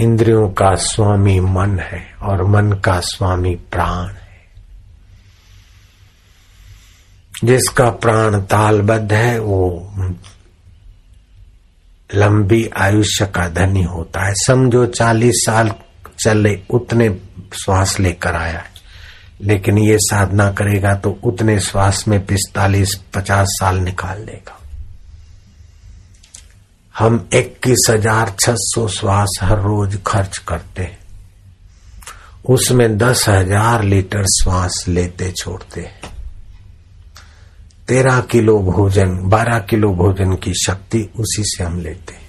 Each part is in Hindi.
इंद्रियों का स्वामी मन है और मन का स्वामी प्राण है। जिसका प्राण तालबद्ध है, वो लंबी आयुष्य का धनी होता है। समझो चालीस साल चले, उतने श्वास लेकर आया है। लेकिन ये साधना करेगा तो उतने श्वास में पिस्तालीस, पचास साल निकाल देगा। हम इक्कीस हज़ार छह सौ श्वास हर रोज खर्च करते हैं। उसमें दस हज़ार लीटर श्वास लेते छोड़ते हैं। तेरह किलो भोजन, बारह किलो भोजन की शक्ति उसी से हम लेते हैं।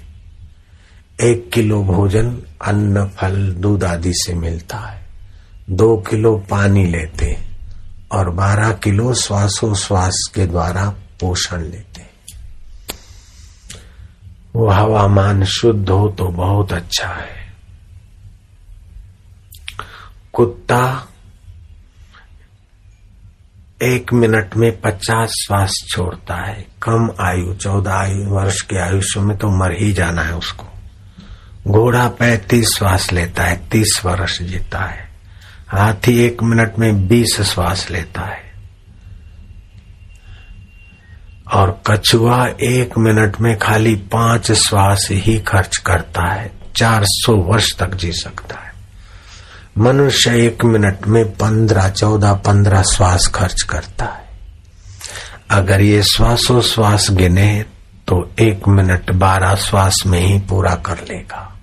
एक किलो भोजन अन्न, फल, दूध आदि से मिलता है। दो किलो पानी लेते हैं और बारह किलो श्वासोश्वास के द्वारा पोषण लेते वो हवामान शुद्ध हो तो बहुत अच्छा है। कुत्ता एक मिनट में पचास श्वास छोड़ता है। कम आयु, चौदह आयु, वर्ष के आयुष्य में तो मर ही जाना है उसको। घोड़ा पैंतीस श्वास लेता है, तीस वर्ष जीता है। हाथी एक मिनट में बीस श्वास लेता है। और कछुआ एक मिनट में खाली पाँच श्वास ही खर्च करता है। चार सौ वर्ष तक जी सकता है। मनुष्य एक मिनट में पंद्रह, चौदह, पंद्रह श्वास खर्च करता है। अगर ये श्वासो श्वास गिने तो एक मिनट बारह श्वास में ही पूरा कर लेगा।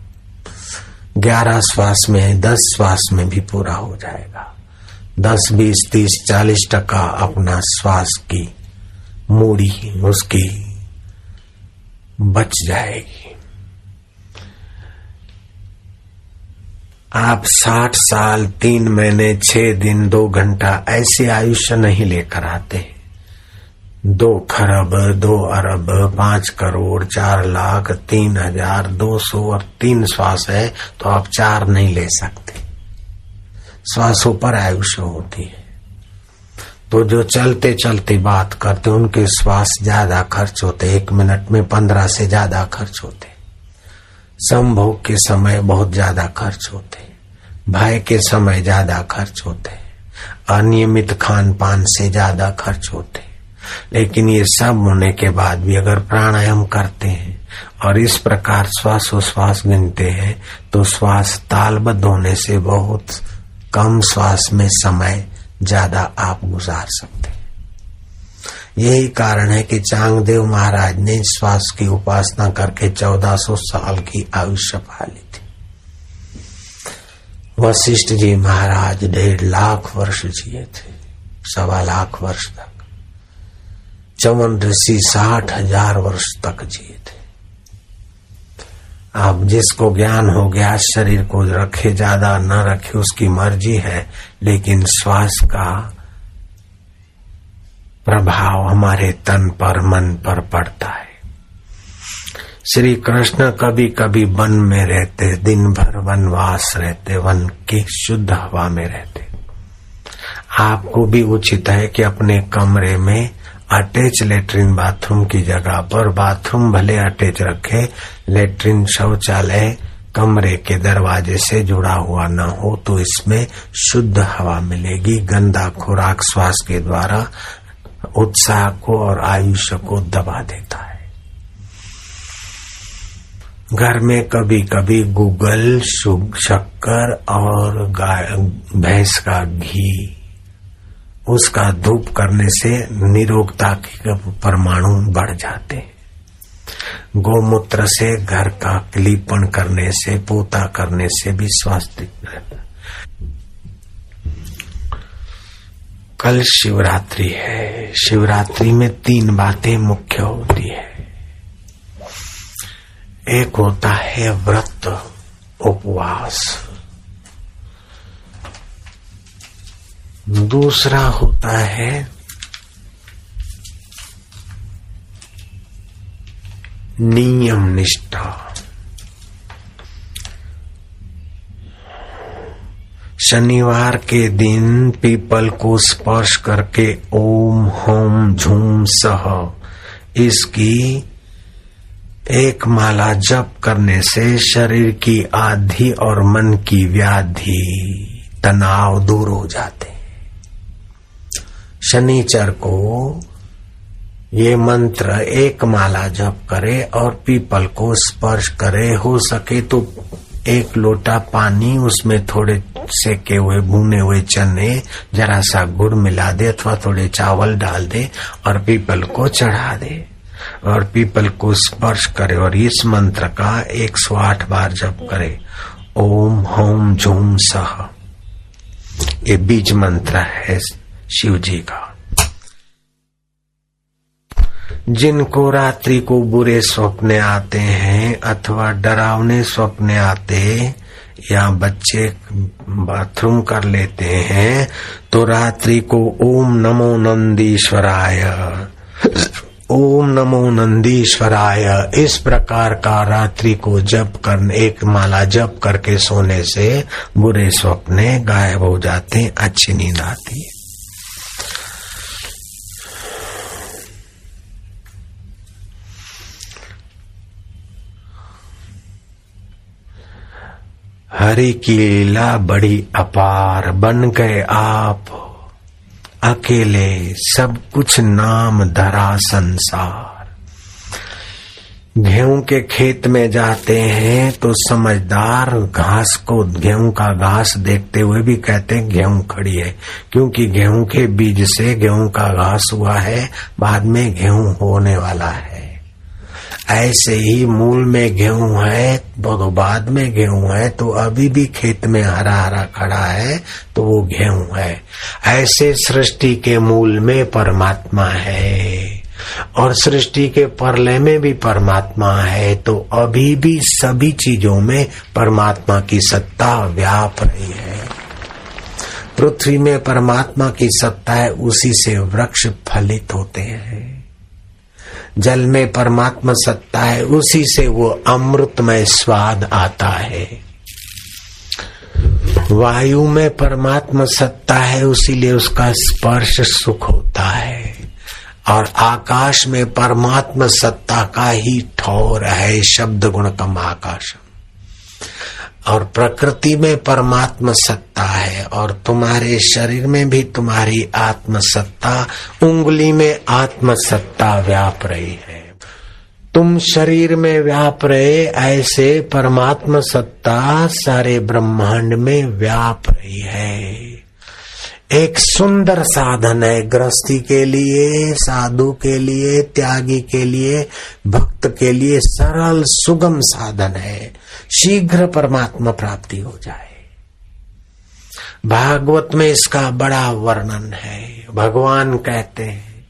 ग्यारह श्वास में, दस श्वास में भी पूरा हो जाएगा। दस, बीस, तीस, चालीस टका अपना श्वास की मूड़ी उसकी बच जाएगी। आप साठ साल, तीन महीने, छह दिन, दो घंटा ऐसे आयुष्य नहीं लेकर आते। दो खरब, दो अरब, पाँच करोड़, चार लाख, तीन हज़ार, दो सौ और तीन श्वास है तो आप चार नहीं ले सकते। श्वासों पर आयुष्य होती है। तो जो चलते चलते बात करते, उनके श्वास ज़्यादा खर्च होते, एक मिनट में पंद्रह से ज़्यादा खर्च होते। संभोग के समय बहुत ज़्यादा खर्च होते, भय के समय ज़्यादा खर्च होते, अनियमित खान पान से ज़्यादा खर्च होते। लेकिन ये सब होने के बाद भी अगर प्राणायाम करते हैं और इस प्रकार श्वासोश्वास गिनते हैं तो श्वास तालबद्ध होने से बहुत कम श्वास में समय ज़्यादा आप गुजार सकते यही कारण है कि चांगदेव महाराज ने श्वास की उपासना करके 1400 साल की आयुष्य पाली थी। वशिष्ठ जी महाराज डेढ़ लाख वर्ष जिए थे, सवा लाख वर्ष तक। चवन ऋषि साठ हज़ार वर्ष तक जिए थे। अब जिसको ज्ञान हो गया, शरीर को रखे, ज़्यादा न रखे, उसकी मर्ज़ी है। लेकिन श्वास का प्रभाव हमारे तन पर, मन पर पड़ता है। श्री कृष्ण कभी कभी वन में रहते, दिन भर वनवास रहते, वन की शुद्ध हवा में रहते। आपको भी उचित है कि अपने कमरे में अटैच लेटरिन बाथरूम की जगह पर, बाथरूम भले अटैच रखे लेटरिन शौचालय कमरे के दरवाजे से जुड़ा हुआ न हो तो इसमें शुद्ध हवा मिलेगी। गंदा खुराक श्वास के द्वारा उत्साह को और आयुष्य को दबा देता है। घर में कभी कभी गूगल शक्कर और भैंस का घी, उसका धूप करने से निरोगता के परमाणु बढ़ जाते हैं। गोमूत्र से घर का क्लीपन करने से, पोता करने से भी स्वास्थ्य कल शिवरात्रि है। शिवरात्रि में तीन बातें मुख्य होती है। एक होता है व्रत, उपवास। दूसरा होता है नियम निष्ठा। शनिवार के दिन पीपल को स्पर्श करके ओम, होम, झूम सह। इसकी एक माला जप करने से शरीर की आधि और मन की व्याधि, तनाव दूर हो जाते। शनिचर को ये मंत्र एक माला जप करे और पीपल को स्पर्श करे, हो सके तो एक लोटा पानी उसमें थोड़े सेके हुए, भुने हुए चने जरा सा गुड़ मिला दे अथवा थोड़े चावल डाल दे और पीपल को चढ़ा दे। और पीपल को स्पर्श करे और इस मंत्र का एक सौ आठ बार जप करे। ओम, होम, झूम, सह। ये बीज मंत्र है शिव जी का। जिनको रात्रि को बुरे स्वप्न आते हैं अथवा डरावने स्वप्न आते या बच्चे बाथरूम कर लेते हैं तो रात्रि को ओम नमो नंदीश्वराय। ओम नमो नंदीश्वराय। इस प्रकार का रात्रि को जप कर, एक माला जप करके सोने से बुरे स्वप्ने गायब हो जाते, अच्छी नींद आती। है हरि की लीला बड़ी अपार बन गए आप। अकेले सब कुछ नाम धरा संसार। गेहूँ के खेत में जाते हैं तो समझदार घास को गेहूँ का घास देखते हुए भी कहते हैं, गेहूँ खड़ी है। क्योंकि गेहूँ के बीज से गेहूँ का घास हुआ है, बाद में गेहूँ होने वाला है। ऐसे ही मूल में गेहूँ है तो बाद में गेहूँ है तो अभी भी खेत में हरा हरा खड़ा है तो वो गेहूँ है। ऐसे सृष्टि के मूल में परमात्मा है। और सृष्टि के परलय में भी परमात्मा है तो अभी भी सभी चीज़ों में परमात्मा की सत्ता व्याप रही है। पृथ्वी में परमात्मा की सत्ता है, उसी से वृक्ष फलित होते हैं। जल में परमात्मा सत्ता है, उसी से वो अमृतमय स्वाद आता है। वायु में परमात्मा सत्ता है, उसीलिए उसका स्पर्श सुख होता है। और आकाश में परमात्मा सत्ता का ही ठौर है, शब्द गुण कम आकाश और प्रकृति में परमात्म सत्ता है और तुम्हारे शरीर में भी तुम्हारी आत्म सत्ता उंगली में आत्म सत्ता व्याप रही है। तुम शरीर में व्याप रहे, ऐसे परमात्म सत्ता सारे ब्रह्मांड में व्याप रही है। एक सुंदर साधन है गृहस्थी के लिए, साधु के लिए, त्यागी के लिए, भक्त के लिए सरल, सुगम साधन है। शीघ्र परमात्मा प्राप्ति हो जाए। भागवत में इसका बड़ा वर्णन है। भगवान कहते हैं,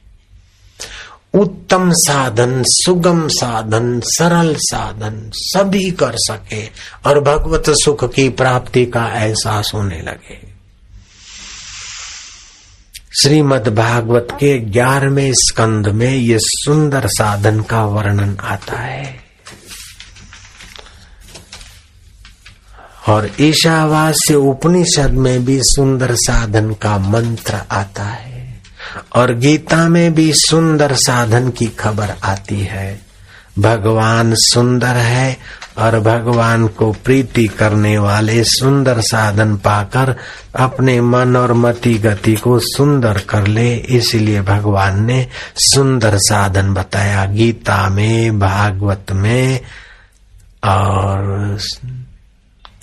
उत्तम साधन, सुगम साधन, सरल साधन सभी कर सके। और भगवत सुख की प्राप्ति का एहसास होने लगे। श्रीमद भागवत के ग्यारहवें स्कंद में ये सुंदर साधन का वर्णन आता है। और ईशावास्य उपनिषद में भी सुंदर साधन का मंत्र आता है और गीता में भी सुंदर साधन की खबर आती है। भगवान सुंदर है और भगवान को प्रीति करने वाले सुंदर साधन पाकर अपने मन और मति गति को सुंदर कर ले। इसलिए भगवान ने सुंदर साधन बताया, गीता में, भागवत में और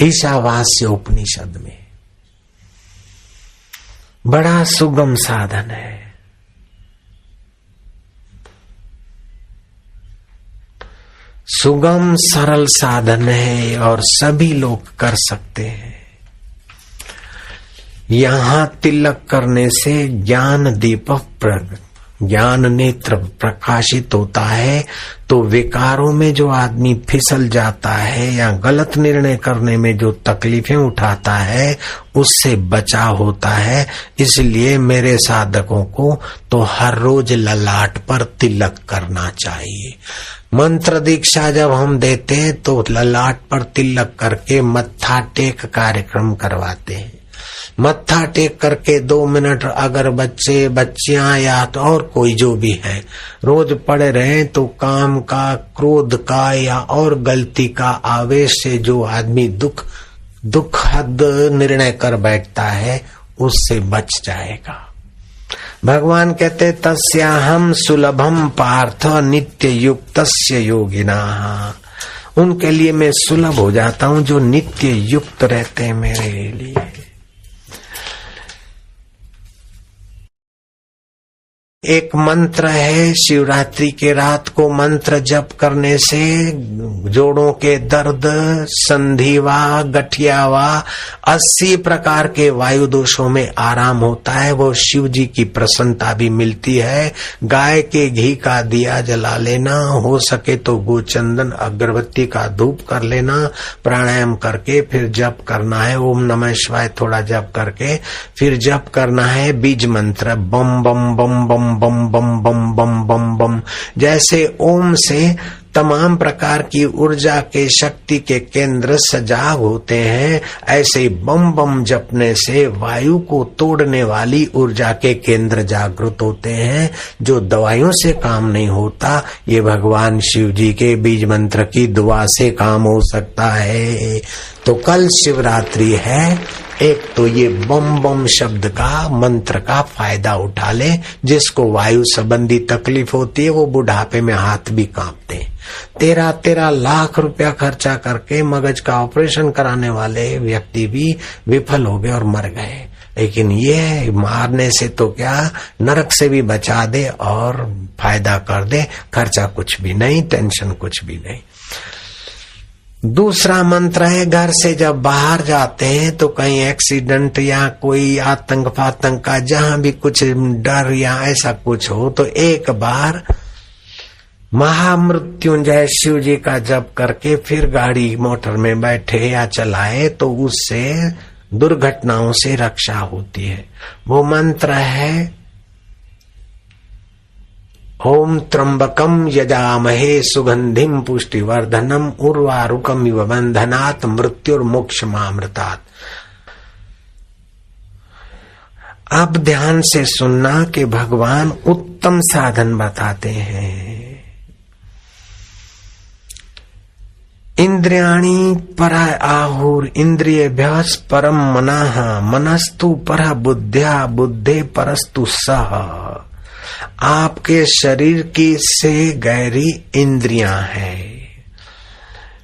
ईशावास्य उपनिषद में। बड़ा सुगम साधन है। सुगम सरल साधन है और सभी लोग कर सकते हैं। यहाँ तिलक करने से ज्ञान दीपक ज्ञान नेत्र प्रकाशित होता है तो विकारों में जो आदमी फिसल जाता है या गलत निर्णय करने में जो तकलीफें उठाता है, उससे बचा होता है। इसलिए मेरे साधकों को तो हर रोज ललाट पर तिलक करना चाहिए। मंत्र दीक्षा जब हम देते हैं तो ललाट पर तिलक करके मत्था टेक कार्यक्रम करवाते हैं। मत्था टेक करके दो मिनट अगर बच्चे, बच्चियाँ या तो और कोई जो भी है, रोज पड़े रहे तो काम का क्रोध का या और गलती का आवेश से जो आदमी दुख दुखद निर्णय कर बैठता है, उससे बच जाएगा। भगवान कहते तस्या हम सुलभम पार्थ नित्य युक्त योगिना। उनके लिए मैं सुलभ हो जाता हूँ जो नित्य युक्त रहते हैं मेरे लिए। एक मंत्र है, शिवरात्रि के रात को मंत्र जप करने से जोड़ों के दर्द संधिवा गठियावा अस्सी प्रकार के वायु दोषों में आराम होता है। वो शिव जी की प्रसन्नता भी मिलती है। गाय के घी का दिया जला लेना, हो सके तो गोचंदन अगरबत्ती का धूप कर लेना, प्राणायाम करके फिर जप करना है। ओम नमः शिवाय, थोड़ा जप करके फिर जप करना है। बीज मंत्र, बम बम बम बम बम बम बम बम बम बम जैसे ओम से तमाम प्रकार की ऊर्जा के शक्ति के केंद्र सजाग होते हैं, ऐसे बम बम जपने से वायु को तोड़ने वाली ऊर्जा के केंद्र जागृत होते हैं, जो दवाइयों से काम नहीं होता। ये भगवान शिव जी के बीज मंत्र की दुआ से काम हो सकता है। तो कल शिवरात्रि है एक तो ये बम बम शब्द का, मंत्र का फ़ायदा उठा ले, जिसको वायु संबंधी तकलीफ़ होती है, वो बुढ़ापे में हाथ भी कांपते तेरह तेरह लाख रुपया खर्चा करके मगज का ऑपरेशन कराने वाले व्यक्ति भी विफल हो गए और मर गए। लेकिन ये मारने से तो क्या, नरक से भी बचा दे और फ़ायदा कर दे, खर्चा कुछ भी नहीं, टेंशन कुछ भी नहीं। दूसरा मंत्र है, घर से जब बाहर जाते हैं तो कहीं एक्सीडेंट या कोई आतंक फातंक का जहाँ भी कुछ डर या ऐसा कुछ हो तो एक बार महामृत्युंजय शिव जी का जप करके फिर गाड़ी मोटर में बैठे या चलाए तो उससे दुर्घटनाओं से रक्षा होती है। वो मंत्र है ओम त्र्यंबकम यजामहे सुगंधिम पुष्टिवर्धनम उर्वारुकम इव बंधनात् मृत्युर्मोक्ष मामृतात अब ध्यान से सुनना कि भगवान उत्तम साधन बताते हैं। इंद्रियाणी पर आहुर इंद्रिय भ्यास परम मना मनस्तु पर बुद्ध्या, बुद्धे परस्तु सह। आपके शरीर की से गहरी इंद्रियाँ हैं।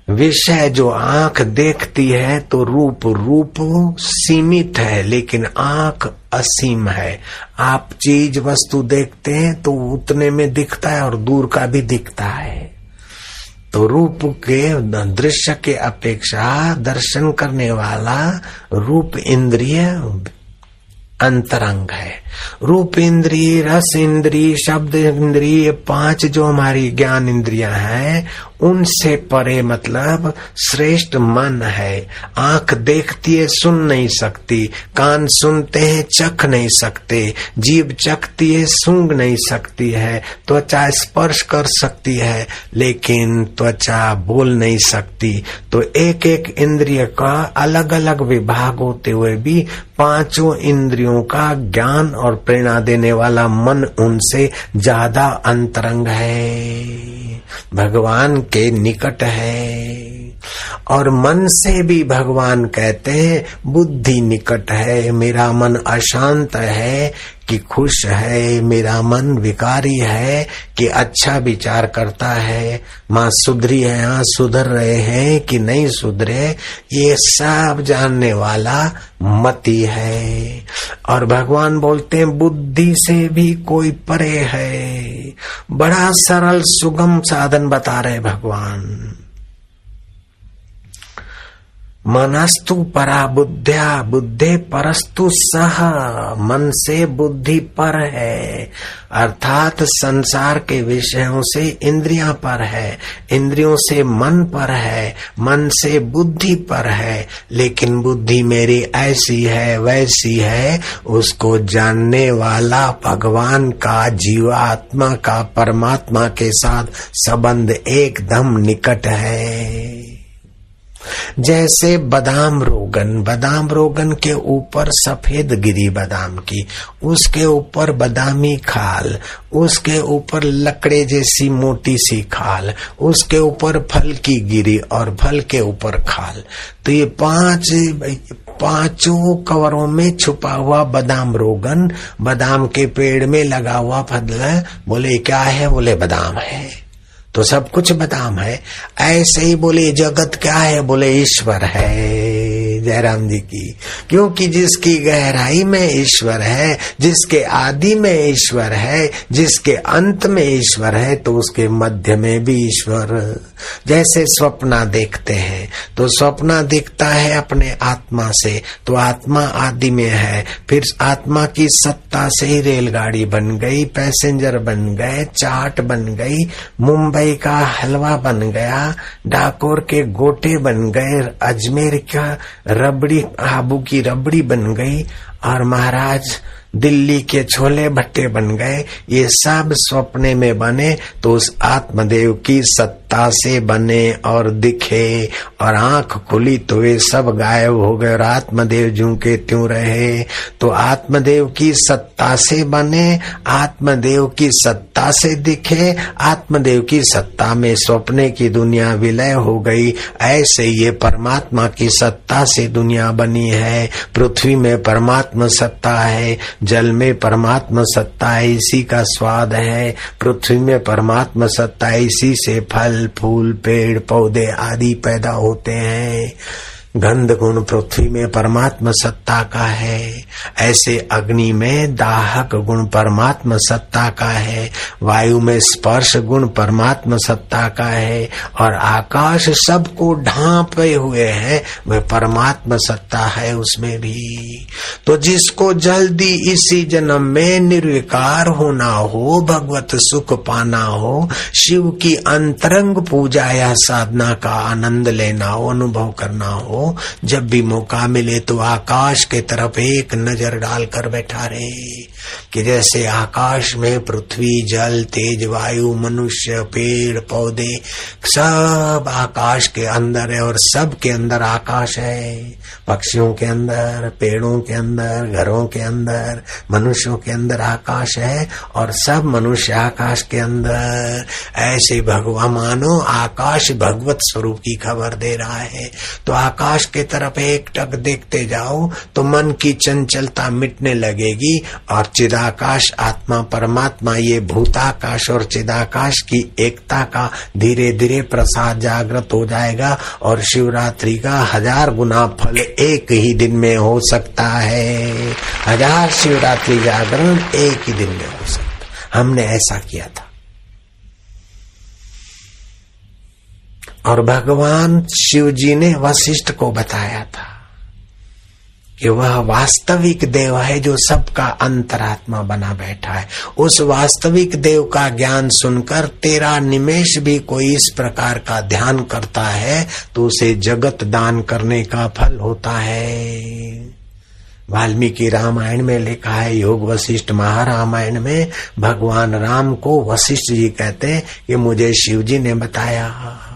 विषय जो आँख देखती है तो रूप रूप सीमित है, लेकिन आँख असीम है। आप चीज़ वस्तु देखते हैं तो उतने में दिखता है और दूर का भी दिखता है। तो रूप के दृश्य के अपेक्षा दर्शन करने वाला रूप इंद्रिय अंतरंग है। रूप इंद्री रस इंद्री शब्द इंद्रिय पाँच जो हमारी ज्ञान इंद्रिया हैं उनसे परे मतलब श्रेष्ठ मन है। आँख देखती है, सुन नहीं सकती। कान सुनते हैं, चख नहीं सकते। जीव चखती है, सूंघ नहीं सकती है। त्वचा स्पर्श कर सकती है, लेकिन त्वचा बोल नहीं सकती। तो एक एक इंद्रिय का अलग अलग विभाग होते हुए भी पाँचों इंद्रियों का ज्ञान और प्रेरणा देने वाला मन उनसे ज़्यादा अंतरंग है। भगवान के निकट है। और मन से भी भगवान कहते हैं, बुद्धि निकट है, मेरा मन अशांत है कि खुश है, मेरा मन विकारी है कि अच्छा विचार करता है। माँ सुधरी है यहाँ सुधर रहे हैं कि नहीं सुधरे, ये सब जानने वाला मति है। और भगवान बोलते हैं, बुद्धि से भी कोई परे है। बड़ा सरल, सुगम साधन बता रहे भगवान। मनस्तु परा बुद्ध्या, बुद्धे परस्तु सह मन से बुद्धि पर है। अर्थात संसार के विषयों से इंद्रियाँ पर है। इंद्रियों से मन पर है, मन से बुद्धि पर है। लेकिन बुद्धि मेरी ऐसी है, वैसी है, उसको जानने वाला भगवान का, जीवात्मा का, परमात्मा के साथ संबंध एकदम निकट है। जैसे बादाम रोगन बादाम रोगन के ऊपर सफ़ेद गिरी बादाम की, उसके ऊपर बादामी खाल, उसके ऊपर लकड़े जैसी मोटी सी खाल, उसके ऊपर फल की गिरी और फल के ऊपर खाल। तो ये पाँच, पाँचों कवरों में छुपा हुआ बादाम रोगन, बादाम के पेड़ में लगा हुआ फल बोले, क्या है? बोले, बादाम है। तो सब कुछ बदाम है। ऐसे ही बोले जगत क्या है? बोले ईश्वर है। जयराम जी की। क्योंकि जिसकी गहराई में ईश्वर है, जिसके आदि में ईश्वर है, जिसके अंत में ईश्वर है तो उसके मध्य में भी ईश्वर। जैसे स्वप्ना देखते हैं तो स्वप्ना दिखता है अपने आत्मा से तो आत्मा आदि में है। फिर आत्मा की सत्ता से ही रेलगाड़ी बन गई, पैसेंजर बन गए, चाट बन गई, मुंबई का हलवा बन गया, डाकोर के गोटे बन गए, अजमेर का रबड़ी आबू की रबड़ी बन गई और महाराज दिल्ली के छोले भट्टे बन गए। ये सब सपने में बने तो उस आत्मदेव की सत्ता से बने और दिखे और आँख खुली तो वे सब गायब हो गए और आत्मदेव जू के त्यों रहे। तो आत्मदेव की सत्ता से बने, आत्मदेव की सत्ता से दिखे, आत्मदेव की सत्ता में सपने की दुनिया विलय हो गई। ऐसे ये परमात्मा की सत्ता से दुनिया बनी है। पृथ्वी में परमात्मा सत्ता है। जल में परमात्मा सत्ता इसी का स्वाद है। पृथ्वी में परमात्मा सत्ता इसी से फल, फूल, पेड़, पौधे आदि पैदा होते हैं। गंध गुण पृथ्वी में परमात्मा सत्ता का है। ऐसे अग्नि में दाहक गुण परमात्मा सत्ता का है। वायु में स्पर्श गुण परमात्मा सत्ता का है। और आकाश सबको ढांपे हुए हैं, वह परमात्मा सत्ता है उसमें भी। तो जिसको जल्दी इसी जन्म में निर्विकार होना हो, भगवत सुख पाना हो, शिव की अंतरंग पूजा या साधना का आनंद लेना हो, अनुभव करना हो जब भी मौका मिले तो आकाश के तरफ़ एक नज़र डालकर बैठा रहे कि जैसे आकाश में पृथ्वी, जल, तेज वायु, मनुष्य, पेड़, पौधे, सब आकाश के अंदर है और सब के अंदर आकाश है। पक्षियों के अंदर, पेड़ों के अंदर, घरों के अंदर, मनुष्यों के अंदर आकाश है और सब मनुष्य आकाश के अंदर। ऐसे भगवान मानो, आकाश भगवत स्वरूप की खबर दे रहा है। तो आकाश के तरफ़ एक टक देखते जाओ तो मन की चंचलता मिटने लगेगी, और चिदाकाश आत्मा, परमात्मा, ये भूताकाश और चिदाकाश की एकता का धीरे धीरे प्रसाद जागृत हो जाएगा, और शिवरात्रि का हज़ार गुना फल एक ही दिन में हो सकता है। हज़ार शिवरात्रि जागरण एक ही दिन में हो सकता। हमने ऐसा किया था। और भगवान शिव जी ने वशिष्ठ को बताया था कि वह वास्तविक देव है जो सबका अंतरात्मा बना बैठा है। उस वास्तविक देव का ज्ञान सुनकर तेरा निमेश भी कोई इस प्रकार का ध्यान करता है तो उसे जगत दान करने का फल होता है। वाल्मीकि रामायण में लिखा है, योग वशिष्ठ महारामायण में भगवान राम को वशिष्ठ जी कहते हैं कि मुझे शिव जी ने बताया।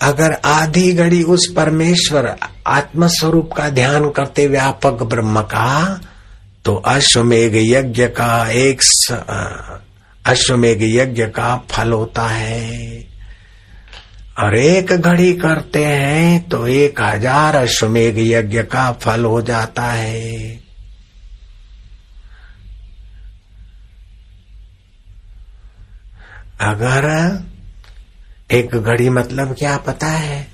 अगर आधी घड़ी उस परमेश्वर आत्मस्वरूप का ध्यान करते व्यापक ब्रह्म का तो अश्वमेघ यज्ञ का एक अश्वमेघ यज्ञ का फल होता है। और एक घड़ी करते हैं तो एक हज़ार अश्वमेघ यज्ञ का फल हो जाता है। अगर एक घड़ी मतलब क्या पता है?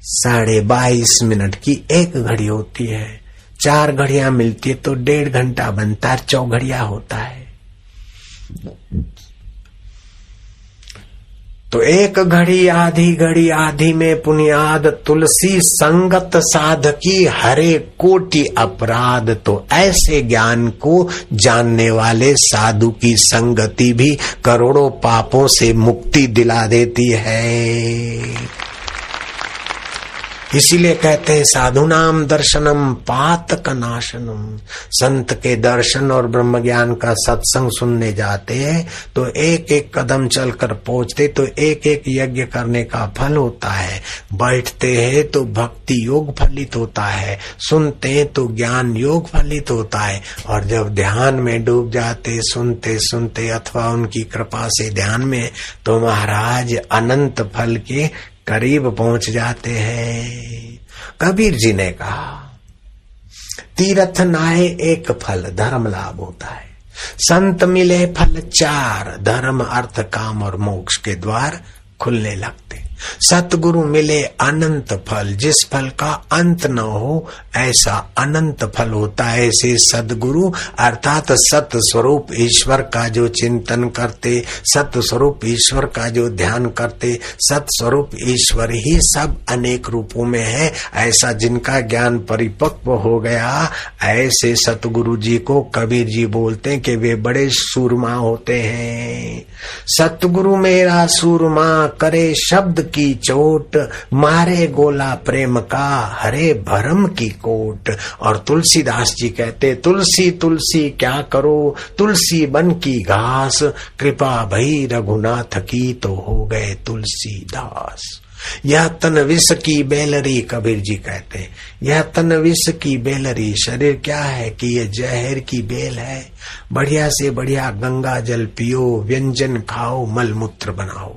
साढ़े बाईस मिनट की एक घड़ी होती है। चार घड़िया मिलती है तो डेढ़ घंटा बनता है, चौघड़िया होता है। तो एक घड़ी आधी घड़ी आधी में पुनियाद तुलसी संगत साधकी हरे कोटि अपराध। तो ऐसे ज्ञान को जानने वाले साधु की संगति भी करोड़ों पापों से मुक्ति दिला देती है। इसीलिए कहते हैं, साधु नाम दर्शनम, पातक नाशनम। संत के दर्शन और ब्रह्म ज्ञान का सत्संग सुनने जाते हैं तो एक एक कदम चलकर पहुँचते तो एक एक यज्ञ करने का फल होता है। बैठते हैं तो भक्ति योग फलित होता है। सुनते हैं तो ज्ञान योग फलित होता है। और जब ध्यान में डूब जाते, सुनते सुनते, अथवा उनकी कृपा से ध्यान में तो महाराज अनंत फल के करीब पहुँच जाते हैं। कबीर जी ने कहा, तीर्थ नाए एक फल, धर्म लाभ होता है। संत मिले फल चार, धर्म, अर्थ, काम और मोक्ष के द्वार खुलने लगते। सतगुरु मिले अनंत फल, जिस फल का अंत न हो, ऐसा अनंत फल होता है, ऐसे सदगुरु अर्थात सत स्वरूप ईश्वर का जो चिंतन करते सत स्वरूप ईश्वर का जो ध्यान करते सत स्वरूप ईश्वर ही सब अनेक रूपों में है। ऐसा जिनका ज्ञान परिपक्व हो गया, ऐसे सतगुरु जी को कबीर जी बोलते हैं कि वे बड़े सूरमा होते हैं। सतगुरु मेरा सूरमा, करे शब्द की चोट, मारे गोला प्रेम का हरे भरम की कोट। और तुलसीदास जी कहते, तुलसी तुलसी, क्या करो? तुलसी बन की घास। कृपा भई रघुनाथ की तो हो गए तुलसीदास। यह तन विष की बेलरी, कबीर जी कहते हैं यह तन विष की बेलरी, शरीर क्या है कि यह जहर की बेल है? बढ़िया से बढ़िया गंगा जल पियो, व्यंजन खाओ मल मूत्र बनाओ।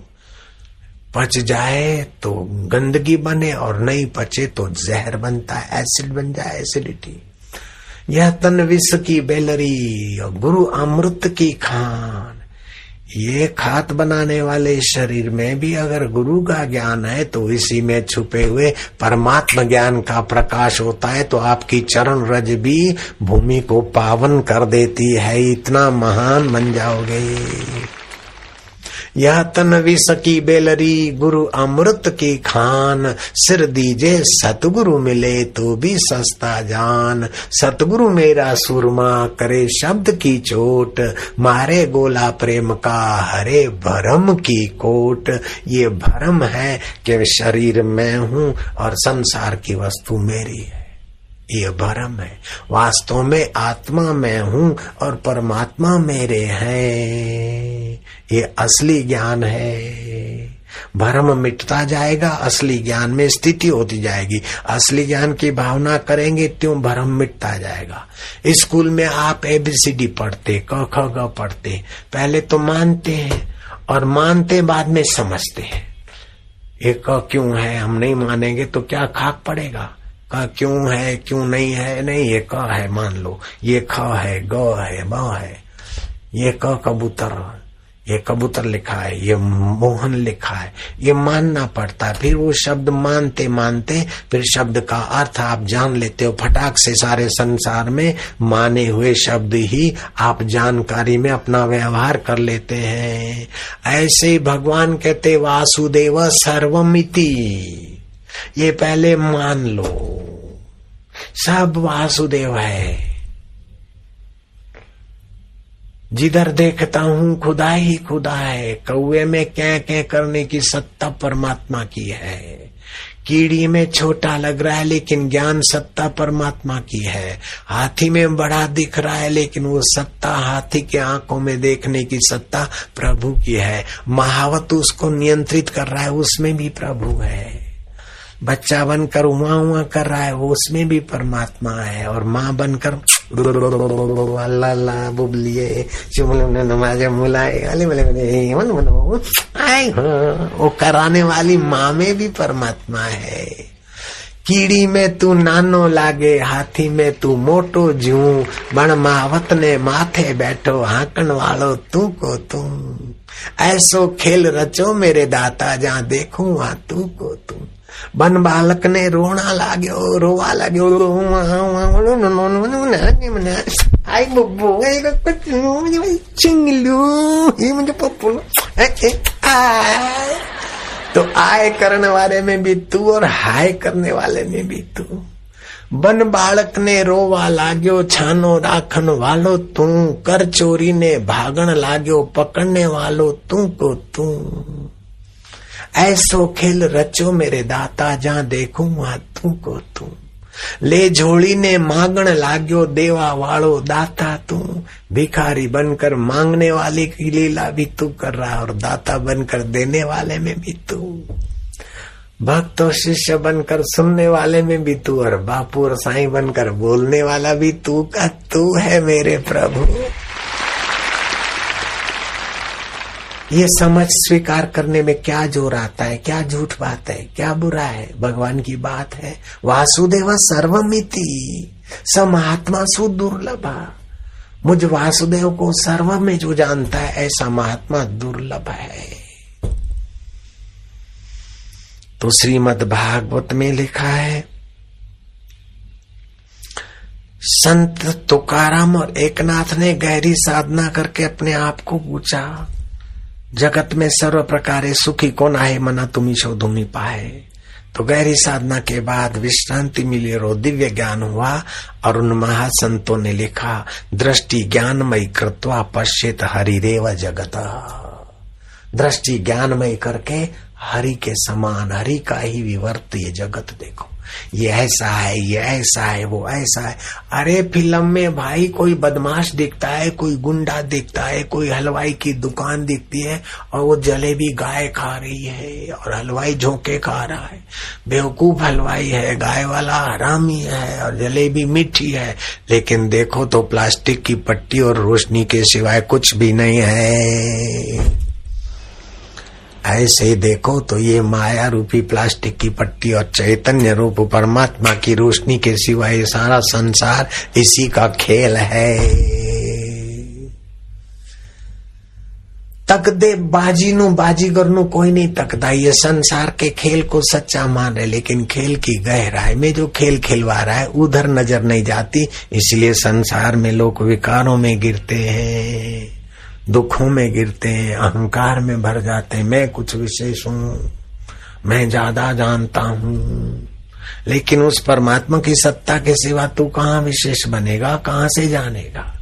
पच जाए तो गंदगी बने और नहीं पचे तो जहर बनता है, एसिड बन जाए, एसिडिटी। यह तन विष की बेलरी और गुरु अमृत की खान। ये खात बनाने वाले शरीर में भी अगर गुरु का ज्ञान है तो इसी में छुपे हुए परमात्मा ज्ञान का प्रकाश होता है तो आपकी चरण रज भी भूमि को पावन कर देती है। इतना महान बन जाओगे। यह तन विसकी बेलरी, गुरु अमृत की खान। सिर दीजे, सतगुरु मिले तो भी सस्ता जान। सतगुरु मेरा सुरमा करे शब्द की चोट। मारे गोला प्रेम का हरे भरम की कोट। ये भरम है कि शरीर में हूँ और संसार की वस्तु मेरी है। ये भरम है। वास्तव में आत्मा में हूँ और परमात्मा मेरे हैं। ये असली ज्ञान है। भरम मिटता जाएगा, असली ज्ञान में स्थिति होती जाएगी। असली ज्ञान की भावना करेंगे, त्यों भरम मिटता जाएगा। स्कूल में आप एबीसीडी पढ़ते, क, ख, ग पढ़ते। पहले तो मानते हैं और मानते बाद में समझते हैं। ये क क्यों है, हम नहीं मानेंगे तो क्या खाक पड़ेगा? का क्यों है, क्यों नहीं है? नहीं, ये क है, मान लो। ये ख है, ग है ब है। ये क कबूतर, ये कबूतर लिखा है, ये मोहन लिखा है। ये मानना पड़ता है। फिर वो शब्द मानते मानते, फिर शब्द का अर्थ आप जान लेते हो। फटाक से सारे संसार में माने हुए शब्द ही आप जानकारी में अपना व्यवहार कर लेते हैं। ऐसे भगवान कहते, वासुदेव सर्वमिति। ये पहले मान लो। सब वासुदेव है। जिधर देखता हूँ खुदा ही खुदा है। कौए में क्या क्या करने की सत्ता परमात्मा की है। कीड़ी में छोटा लग रहा है, लेकिन ज्ञान सत्ता परमात्मा की है। हाथी में बड़ा दिख रहा है, लेकिन वो सत्ता हाथी के आँखों में देखने की सत्ता प्रभु की है। महावत उसको नियंत्रित कर रहा है, उसमें भी प्रभु है। बच्चा बनकर उमा उमा कर रहा है वो उसमें भी परमात्मा है और माँ बनकर अल्लाह बुबलिए वो कराने वाली माँ में भी परमात्मा है। कीड़ी में तू नानो लागे हाथी में तू मोटो जू बण मावत ने माथे बैठो हाकण वालो तू को तू। ऐसो खेल रचो मेरे दाता जहाँ देखू वहाँ तू को तू। બન બાળકને રોણા લાગ્યો રોવા લાગ્યો આઈ બબ્બુ चिंगलू ये मुझे पप्पू तो आय करने वाले में भी तू और हाय करने वाले में भी तू बन बालक ने रोवा लाग्यो छानो राखन वालो तू कर चोरी ने भागण लाग्यो पकड़ने वालो तू को तू ऐसो खेल रचो मेरे दाता, जहाँ देखू वहाँ तू को तू। ले झोली ने मांगण लाग्यो, देवा वालो दाता तू। भिखारी बनकर मांगने वाले की लीला भी तू कर रहा और दाता बनकर देने वाले में भी तू। भक्त और शिष्य बनकर सुनने वाले में भी तू, और बापू और साईं बनकर बोलने वाला भी तू का तू है मेरे प्रभु। ये समझ स्वीकार करने में क्या ज़ोर आता है, क्या झूठ बात है, क्या बुरा है? भगवान की बात है, वासुदेव सर्वमिति स महात्मा दुर्लभ मुझ वासुदेव को सर्व में जो जानता है, ऐसा महात्मा दुर्लभ है। तो श्रीमद भागवत में लिखा है, संत तुकाराम और एकनाथ ने गहरी साधना करके अपने आप को पूछा जगत में सर्व प्रकार सुखी कौन आए मना तुम शोधुमी पाए तो गहरी साधना के बाद विश्रांति मिली और दिव्य ज्ञान हुआ और उन महासंतों ने लिखा, दृष्टि ज्ञानमय कृत्वा पश्चित हरिदेव जगत। दृष्टि ज्ञानमय करके हरि के समान, हरि का ही विवर्त ये जगत देखो। ये ऐसा है ये ऐसा है वो ऐसा है अरे फ़िल्म में भाई कोई बदमाश दिखता है, कोई गुंडा दिखता है, कोई हलवाई की दुकान दिखती है और वो जलेबी गाय खा रही है और हलवाई झोंके खा रहा है। बेवकूफ़ हलवाई है, गाय वाला हरामी है और जलेबी मीठी है। लेकिन देखो तो प्लास्टिक की पट्टी और रोशनी के सिवाय कुछ भी नहीं है। ऐसे देखो तो ये माया रूपी प्लास्टिक की पट्टी और चैतन्य रूप परमात्मा की रोशनी के सिवाय सारा संसार इसी का खेल है। तक दे नु बाजीगर नु, कोई नहीं तकता ये संसार के खेल को सच्चा मान रहे, लेकिन खेल की गहराई में जो खेल खिलवा रहा है, उधर नज़र नहीं जाती, इसलिए संसार में लोग विकारों में गिरते हैं। दुखों में गिरते हैं, अहंकार में भर जाते हैं। मैं कुछ विशेष हूँ, मैं ज़्यादा जानता हूँ। लेकिन उस परमात्मा की सत्ता के सिवा तू कहाँ विशेष बनेगा, कहाँ से जानेगा?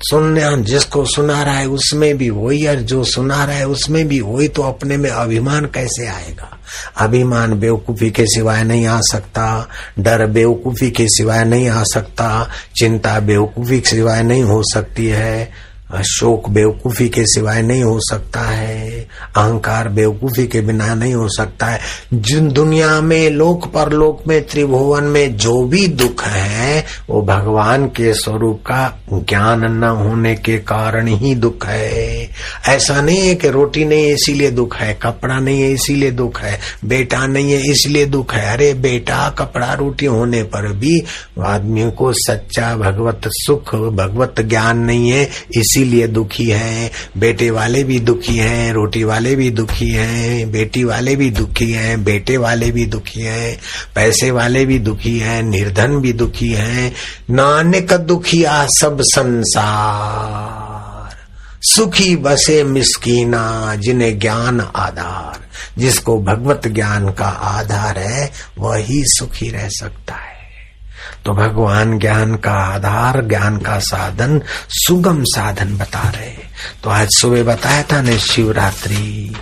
सुनने, जिसको सुना रहा है उसमें भी वही, और जो सुना रहा है उसमें भी वही तो अपने में अभिमान कैसे आएगा? अभिमान बेवकूफ़ी के सिवाय नहीं आ सकता, डर बेवकूफ़ी के सिवाय नहीं आ सकता, चिंता बेवकूफ़ी के सिवाय नहीं हो सकती है। शोक बेवकूफ़ी के सिवाय नहीं हो सकता है। अहंकार बेवकूफ़ी के बिना नहीं हो सकता है। जिन दुनिया में, लोक परलोक में, त्रिभुवन में जो भी दुख है, वो भगवान के स्वरूप का ज्ञान न होने के कारण ही दुख है। ऐसा नहीं है कि रोटी नहीं है, इसीलिए दुख है, कपड़ा नहीं है, इसीलिए दुख है, बेटा नहीं है, इसलिए दुख है। अरे बेटा, कपड़ा रोटी होने पर भी आदमी को सच्चा भगवत सुख, भगवत ज्ञान नहीं है, इसी इसीलिए दुखी हैं। बेटे वाले भी दुखी हैं, रोटी वाले भी दुखी हैं, बेटी वाले भी दुखी हैं, बेटे वाले भी दुखी हैं, पैसे वाले भी दुखी हैं, निर्धन भी दुखी हैं। नानक दुखिया सब संसार, सुखी बसे मिसकीना जिन्हें ज्ञान आधार, जिसको भगवत ज्ञान का आधार है, वही सुखी रह सकता है। तो भगवान ज्ञान का आधार, ज्ञान का साधन, सुगम साधन बता रहे। तो आज सुबह बताया था ने शिवरात्रि।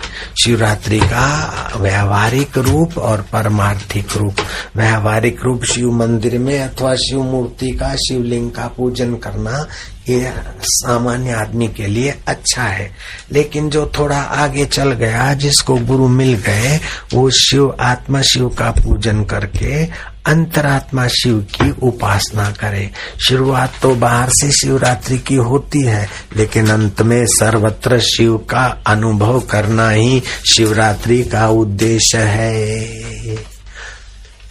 शिवरात्रि का व्यवहारिक रूप और परमार्थिक रूप। व्यवहारिक रूप शिव मंदिर में अथवा शिव मूर्ति का, शिवलिंग का पूजन करना ये सामान्य आदमी के लिए अच्छा है। लेकिन जो थोड़ा आगे चल गया, जिसको गुरु मिल गए, वो शिव, आत्मा शिव का पूजन करके अंतरात्मा शिव की उपासना करे। शुरुआत तो बाहर से शिवरात्रि की होती है, लेकिन अंत में सर्वत्र शिव का अनुभव करना ही शिवरात्रि का उद्देश्य है।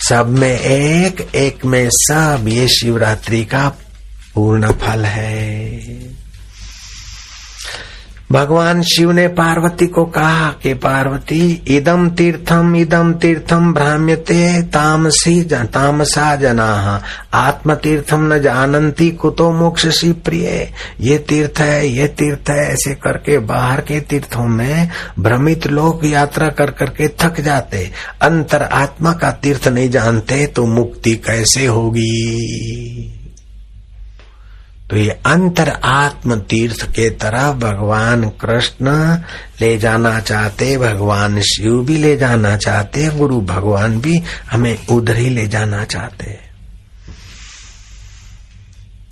सब में एक एक में सब, ये शिवरात्रि का पूर्ण फल है। भगवान शिव ने पार्वती को कहा कि पार्वती इदम तीर्थम इदम तीर्थम भ्राम्यते तामसी तामसा जना। आत्म तीर्थम न जानती कुतो मोक्ष सी प्रिय। ये तीर्थ है, ये तीर्थ है, ऐसे करके बाहर के तीर्थों में भ्रमित लोग यात्रा कर करके थक जाते। अंतर आत्मा का तीर्थ नहीं जानते तो मुक्ति कैसे होगी? तो ये अंतर आत्म तीर्थ के तरफ़ भगवान कृष्ण ले जाना चाहते, भगवान शिव भी ले जाना चाहते, गुरु भगवान भी हमें उधर ही ले जाना चाहते हैं।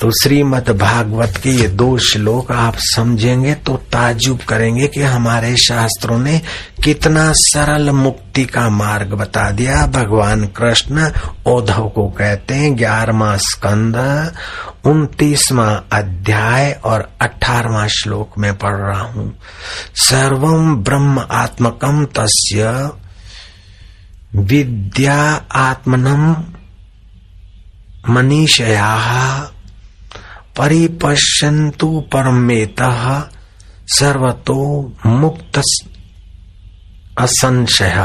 तो श्रीमद भागवत के ये दो श्लोक आप समझेंगे तो ताजुब करेंगे कि हमारे शास्त्रों ने कितना सरल मुक्ति का मार्ग बता दिया। भगवान कृष्ण औधव को कहते हैं, ग्यारहवा स्कंद, उन्तीसवा अध्याय और अठारवा श्लोक में पढ़ रहा हूँ। सर्वम ब्रह्म आत्मकम तस्य विद्या आत्मनम मनीषया परिपश्यन्तु परमेत सर्वतो मुक्त असंशय।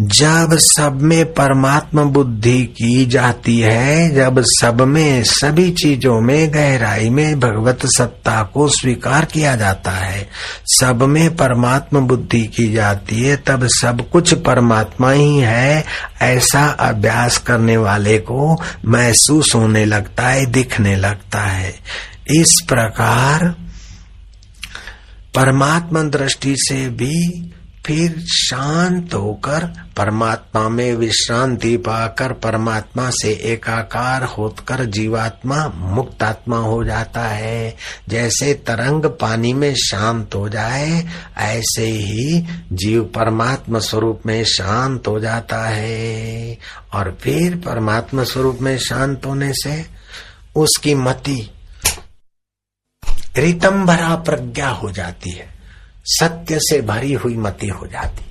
जब सब में परमात्मा बुद्धि की जाती है, जब सब में सभी चीज़ों में, गहराई में भगवत सत्ता को स्वीकार किया जाता है, सब में परमात्मा बुद्धि की जाती है, तब सब कुछ परमात्मा ही है, ऐसा अभ्यास करने वाले को महसूस होने लगता है, दिखने लगता है। इस प्रकार परमात्मा दृष्टि से भी फिर शांत होकर परमात्मा में विश्रांति पाकर परमात्मा से एकाकार होकर जीवात्मा मुक्त आत्मा हो जाता है। जैसे तरंग पानी में शांत हो जाए, ऐसे ही जीव परमात्मा स्वरूप में शांत हो जाता है। और फिर परमात्मा स्वरूप में शांत होने से उसकी मति रितम भरा प्रज्ञा हो जाती है। सत्य से भरी हुई मति हो जाती।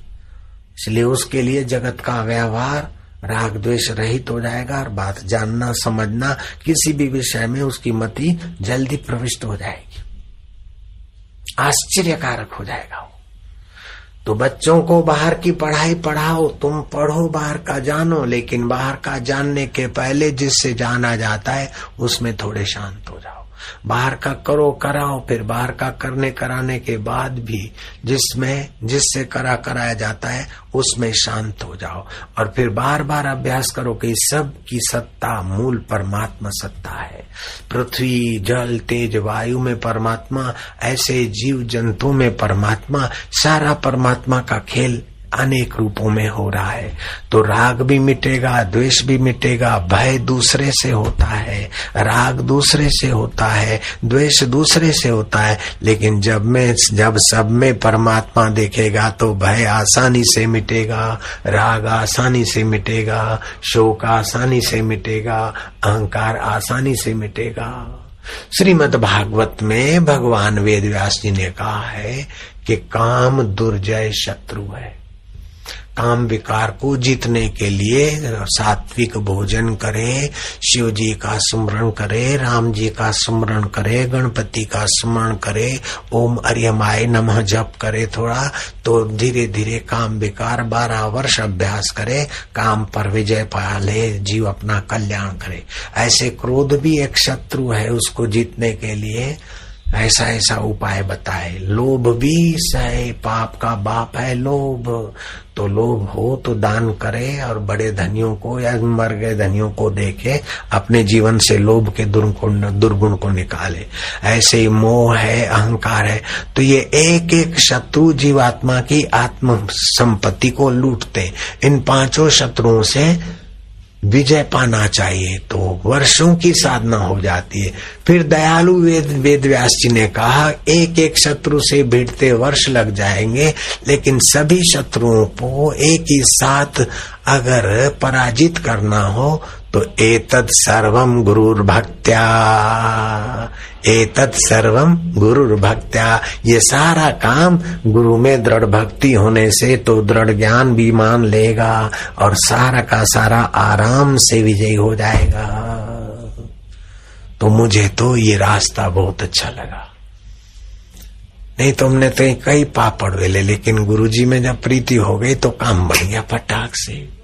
इसलिए उसके लिए जगत का व्यवहार राग द्वेष रहित हो जाएगा और बात जानना, समझना, किसी भी विषय में उसकी मति जल्दी प्रविष्ट हो जाएगी। आश्चर्यकारक हो जाएगा वो। तो बच्चों को बाहर की पढ़ाई पढ़ाओ, तुम पढ़ो, बाहर का जानो, लेकिन बाहर का जानने के पहले जिससे जाना जाता है, उसमें थोड़े शांत हो जाओ। बाहर का करो, कराओ। फिर बाहर का करने, कराने के बाद भी जिसमें, जिससे करा, कराया जाता है, उसमें शांत हो जाओ। और फिर बार बार अभ्यास करो कि सब की सत्ता मूल परमात्मा सत्ता है। पृथ्वी, जल, तेज, वायु में परमात्मा, ऐसे जीव जंतु में परमात्मा, सारा परमात्मा का खेल अनेक रूपों में हो रहा है। तो राग भी मिटेगा, द्वेष भी मिटेगा, भय दूसरे से होता है, राग दूसरे से होता है, द्वेष दूसरे से होता है। लेकिन जब में, जब सब में परमात्मा देखेगा तो भय आसानी से मिटेगा, राग आसानी से मिटेगा, शोक आसानी से मिटेगा, अहंकार आसानी से मिटेगा। श्रीमद भागवत में भगवान वेद व्यास जी ने कहा है कि काम दुर्जय शत्रु है। काम विकार को जीतने के लिए सात्विक भोजन करे शिव जी का स्मरण करे राम जी का स्मरण करे, गणपति का स्मरण करे, ओम अरियमाय नमः जप करे थोड़ा तो धीरे धीरे काम विकार बारह वर्ष अभ्यास करे, काम पर विजय पा ले जीव अपना कल्याण करे। ऐसे क्रोध भी एक शत्रु है उसको जीतने के लिए। ऐसा ऐसा उपाय बताए। लोभ भी सहे, पाप का बाप है लोभ। तो लोभ हो तो दान करे और बड़े धनियों को या मर गए धनियों को देखे, अपने जीवन से लोभ के दुर्गुण दुर्गुण को निकाले। ऐसे ही मोह है, अहंकार है तो ये एक एक शत्रु जीवात्मा की आत्म संपत्ति को लूटते इन पाँचों शत्रुओं से विजय पाना चाहिए तो वर्षों की साधना हो जाती है। फिर दयालु वेद वेद व्यास जी ने कहा एक एक शत्रु से भिड़ते वर्ष लग जाएँगे, लेकिन सभी शत्रुओं को एक ही साथ अगर पराजित करना हो तो एतद सर्वम गुरुर भक्त्या एतद सर्वम गुरुर भक्त्या ये सारा काम गुरु में दृढ़ भक्ति होने से तो दृढ़ ज्ञान भी मान लेगा और सारा का सारा आराम से विजयी हो जाएगा। तो मुझे तो ये रास्ता बहुत अच्छा लगा। नहीं तो हमने तो कई पापड़ वेले लेकिन गुरुजी में जब प्रीति हो गई तो काम बढ़ गया फटाक से।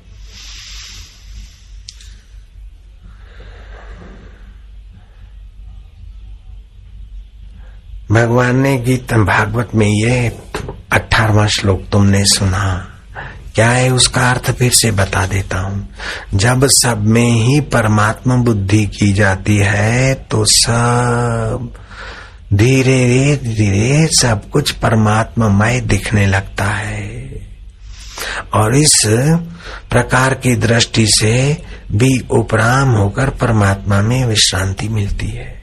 भगवान ने गीता भागवत में ये अठारवा श्लोक तुमने सुना। क्या है उसका अर्थ फिर से बता देता हूँ। जब सब में ही परमात्मा बुद्धि की जाती है तो सब धीरे धीरे सब कुछ परमात्मामय दिखने लगता है। और इस प्रकार की दृष्टि से भी उपराम होकर परमात्मा में विश्रांति मिलती है।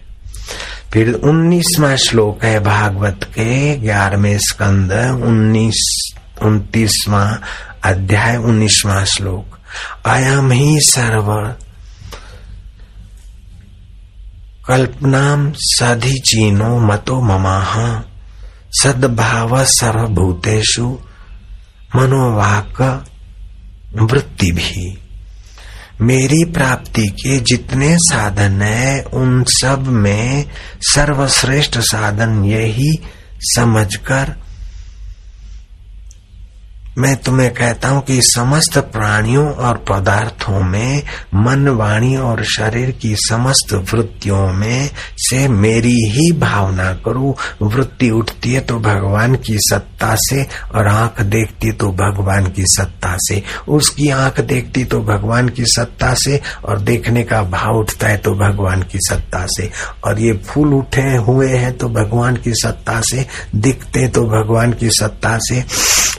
फिर उन्नीसवा श्लोक है भागवत के, ग्यारहवें स्कंद, उन्नीस, उन्तीसवा अध्याय, उन्नीसवा श्लोक। अयम ही सर्व कल्पनाम चीनो मतो ममाह सद्भाव सर्वभूतेषु मनोवाक वृत्ति भी मेरी प्राप्ति के जितने साधन है उन सब में सर्वश्रेष्ठ साधन यही समझकर मैं तुम्हें कहता हूँ कि समस्त प्राणियों और पदार्थों में, मन, वाणी और शरीर की समस्त वृत्तियों में से मेरी ही भावना करूँ। वृत्ति उठती है तो भगवान की सत्ता से और आँख देखती तो भगवान की सत्ता से। उसकी आँख देखती तो भगवान की सत्ता से और देखने का भाव उठता है तो भगवान की सत्ता से। और ये फूल उठे हुए हैं तो भगवान की सत्ता से, दिखते तो भगवान की सत्ता से।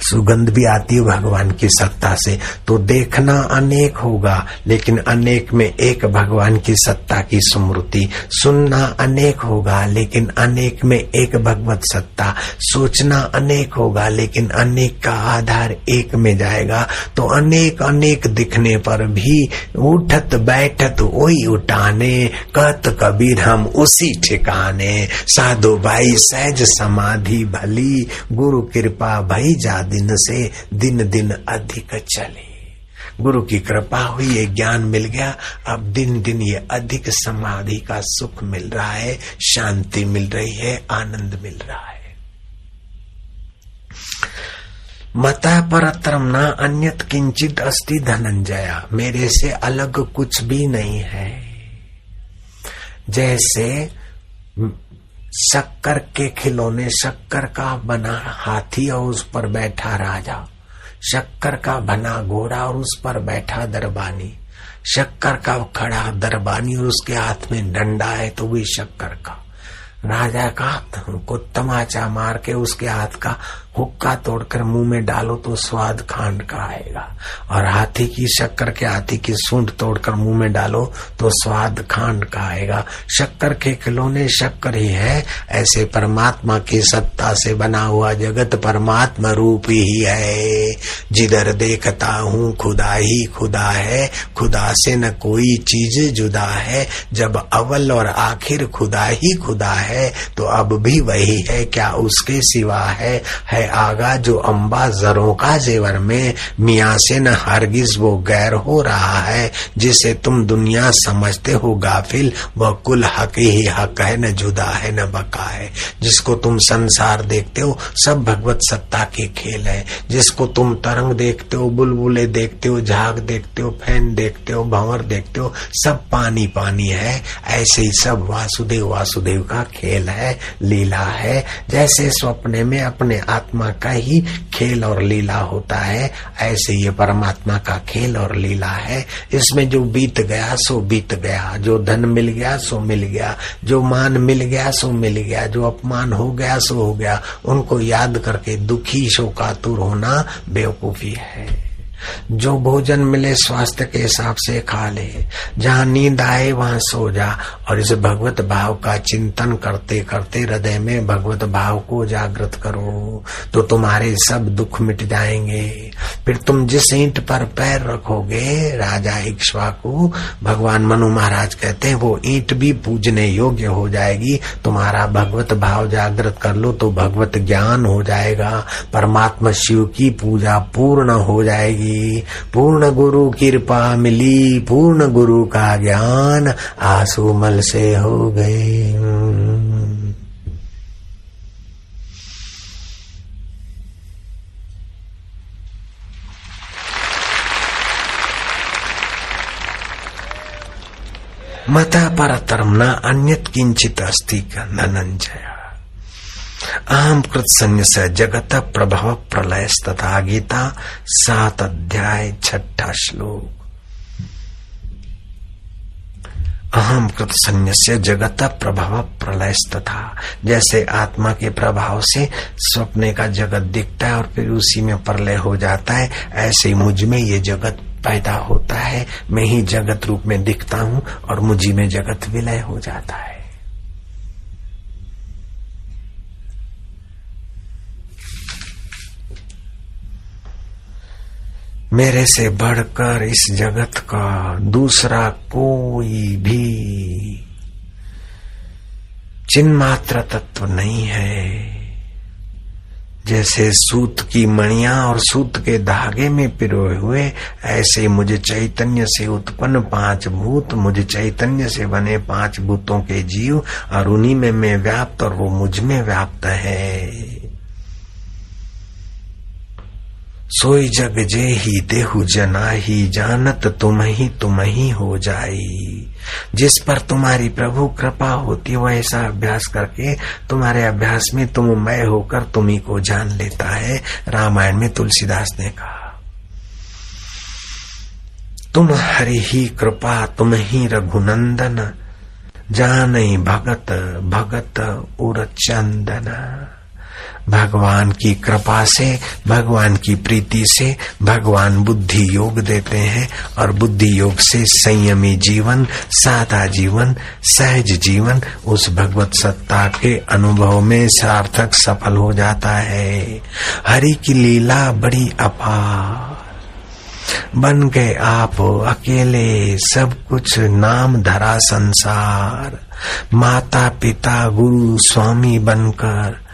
सुगंध भी आती है भगवान की सत्ता से। तो देखना अनेक होगा, लेकिन अनेक में एक भगवान की सत्ता की स्मृति। सुनना अनेक होगा, लेकिन अनेक में एक भगवत सत्ता। सोचना अनेक होगा, लेकिन अनेक का आधार एक में जाएगा। तो अनेक अनेक दिखने पर भी उठत बैठत वही उठाने। कत कबीर, हम उसी ठिकाने। साधु भाई, सहज समाधि भली। गुरु कृपा भई जा दिन से दिन दिन अधिक चले। गुरु की कृपा हुई, ये ज्ञान मिल गया। अब दिन दिन ये अधिक समाधि का सुख मिल रहा है, शांति मिल रही है, आनंद मिल रहा है। मता परतरम न अन्यत किंचित अस्ति धनंजया। मेरे से अलग कुछ भी नहीं है। जैसे शक्कर के खिलौने, शक्कर का बना हाथी और उस पर बैठा राजा। शक्कर का बना घोड़ा और उस पर बैठा दरबानी। शक्कर का खड़ा दरबानी और उसके हाथ में डंडा है तो भी शक्कर का। राजा का को तमाचा मार के उसके हाथ का हुक्का तोड़कर मुँह में डालो तो स्वाद खांड का आएगा। और हाथी की शक्कर के हाथी की सूंड तोड़कर मुँह में डालो तो स्वाद खांड का आएगा। शक्कर के खिलौने शक्कर ही है, ऐसे परमात्मा की सत्ता से बना हुआ जगत परमात्मा रूप ही है। जिधर देखता हूँ खुदा ही खुदा है, खुदा से न कोई चीज़ जुदा है। जब अव्वल और आखिर खुदा ही खुदा है तो अब भी वही है, क्या उसके सिवा है? है आगा जो अम्बा जरों का जेवर में, मिया से न हरगिज वो गैर हो रहा है, जिसे तुम दुनिया समझते हो गाफिल, वह कुल हक ही हक है, न जुदा है, न बका है। जिसको तुम संसार देखते हो, सब भगवत सत्ता के खेल है। जिसको तुम तरंग देखते हो, बुलबुले देखते हो, झाग देखते हो, फ़ैन देखते हो, भंवर देखते हो, सब पानी पानी है। ऐसे ही सब वासुदेव वासुदेव का खेल है, लीला है। जैसे स्वप्ने में अपने आत्मा परमात्मा का ही खेल और लीला होता है। ऐसे ये परमात्मा का खेल और लीला है। इसमें जो बीत गया, सो बीत गया। जो धन मिल गया, सो मिल गया। जो मान मिल गया, सो मिल गया। जो अपमान हो गया, सो हो गया। उनको याद करके दुखी, शोकातुर होना बेवकूफ़ी है। जो भोजन मिले स्वास्थ्य के हिसाब से खा ले। जहाँ नींद आए, वहाँ सो जा। और इस भगवत भाव का चिंतन करते करते हृदय में भगवत भाव को जागृत करो। तो तुम्हारे सब दुख मिट जाएँगे। फिर तुम जिस ईंट पर पैर रखोगे, राजा इक्श्वा इक्ष्वाकु भगवान मनु महाराज कहते हैं, वो ईंट भी पूजने योग्य हो जाएगी। तुम्हारा भगवत भाव जागृत कर लो तो भगवत ज्ञान हो जाएगा। परमात्मा शिव की पूजा पूर्ण हो जाएगी। मिली पूर्ण गुरु कृपा मिली पूर्ण गुरु का ज्ञान आँसू मल से हो गए। मता परतरम न अन्यत किंचित अस्ति धनंजय अहम कृत संग से जगत प्रभव प्रलय तथा गीता सात अध्याय छठा श्लोक। अहम कृत संन्यास्य जगत प्रभाव प्रलय तथा जैसे आत्मा के प्रभाव से स्वप्ने का जगत दिखता है और फिर उसी में प्रलय हो जाता है, ऐसे मुझमें ये जगत पैदा होता है। मैं ही जगत रूप में दिखता हूँ और मुझी में जगत विलय हो जाता है। मेरे से बढ़कर इस जगत का दूसरा कोई भी चिन्मात्र तत्व नहीं है। जैसे सूत की मणिया और सूत के धागे में पिरोए हुए, ऐसे मुझे चैतन्य से उत्पन्न पाँच भूत, मुझे चैतन्य से बने पाँच भूतों के जीव, और उन्हीं में मैं व्याप्त और वो मुझमें व्याप्त है। सोई जग जे ही देहु जना ही जानत तुम ही तुम ही हो जाई। जिस पर तुम्हारी प्रभु कृपा होती है ऐसा अभ्यास करके तुम्हारे अभ्यास में तुम मैं होकर तुम्ही को जान लेता है, रामायण में तुलसीदास ने कहा। तुम हरि ही कृपा, तुम ही रघुनंदन, जान भगत भगत उर चंदन भगवान की कृपा से, भगवान की प्रीति से, भगवान बुद्धि योग देते हैं और बुद्धि योग से संयमी जीवन, सादा जीवन, सहज जीवन उस भगवत सत्ता के अनुभव में सार्थक सफल हो जाता है। हरि की लीला बड़ी अपार। बन गए आप अकेले, सब कुछ नाम धरा संसार। माता पिता गुरु स्वामी बनकर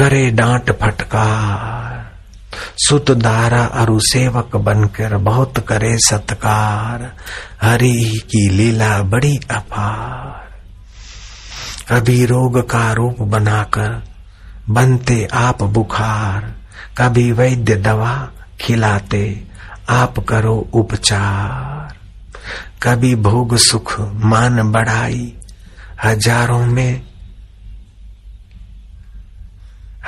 करे डांट फटकार। सुत दारा अरु सेवक बनकर बहुत करे सत्कार। हरि की लीला बड़ी अपार। कभी रोग का रूप बनाकर बनते आप बुखार। कभी वैद्य दवा खिलाते आप करो उपचार। कभी भोग सुख मान बढ़ाई। हज़ारों में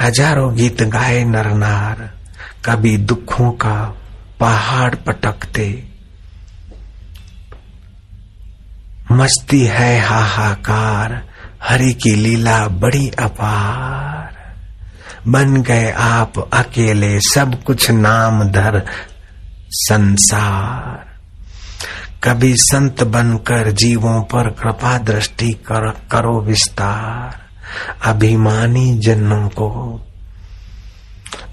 हज़ारों गीत गाए नरनार कभी दुखों का पहाड़ पटकते। मस्ती है हाहाकार हरि की लीला बड़ी अपार। बन गए आप अकेले सब कुछ नाम धर संसार। कभी संत बनकर जीवों पर कृपा दृष्टि कर, करो विस्तार। अभिमानी जनों को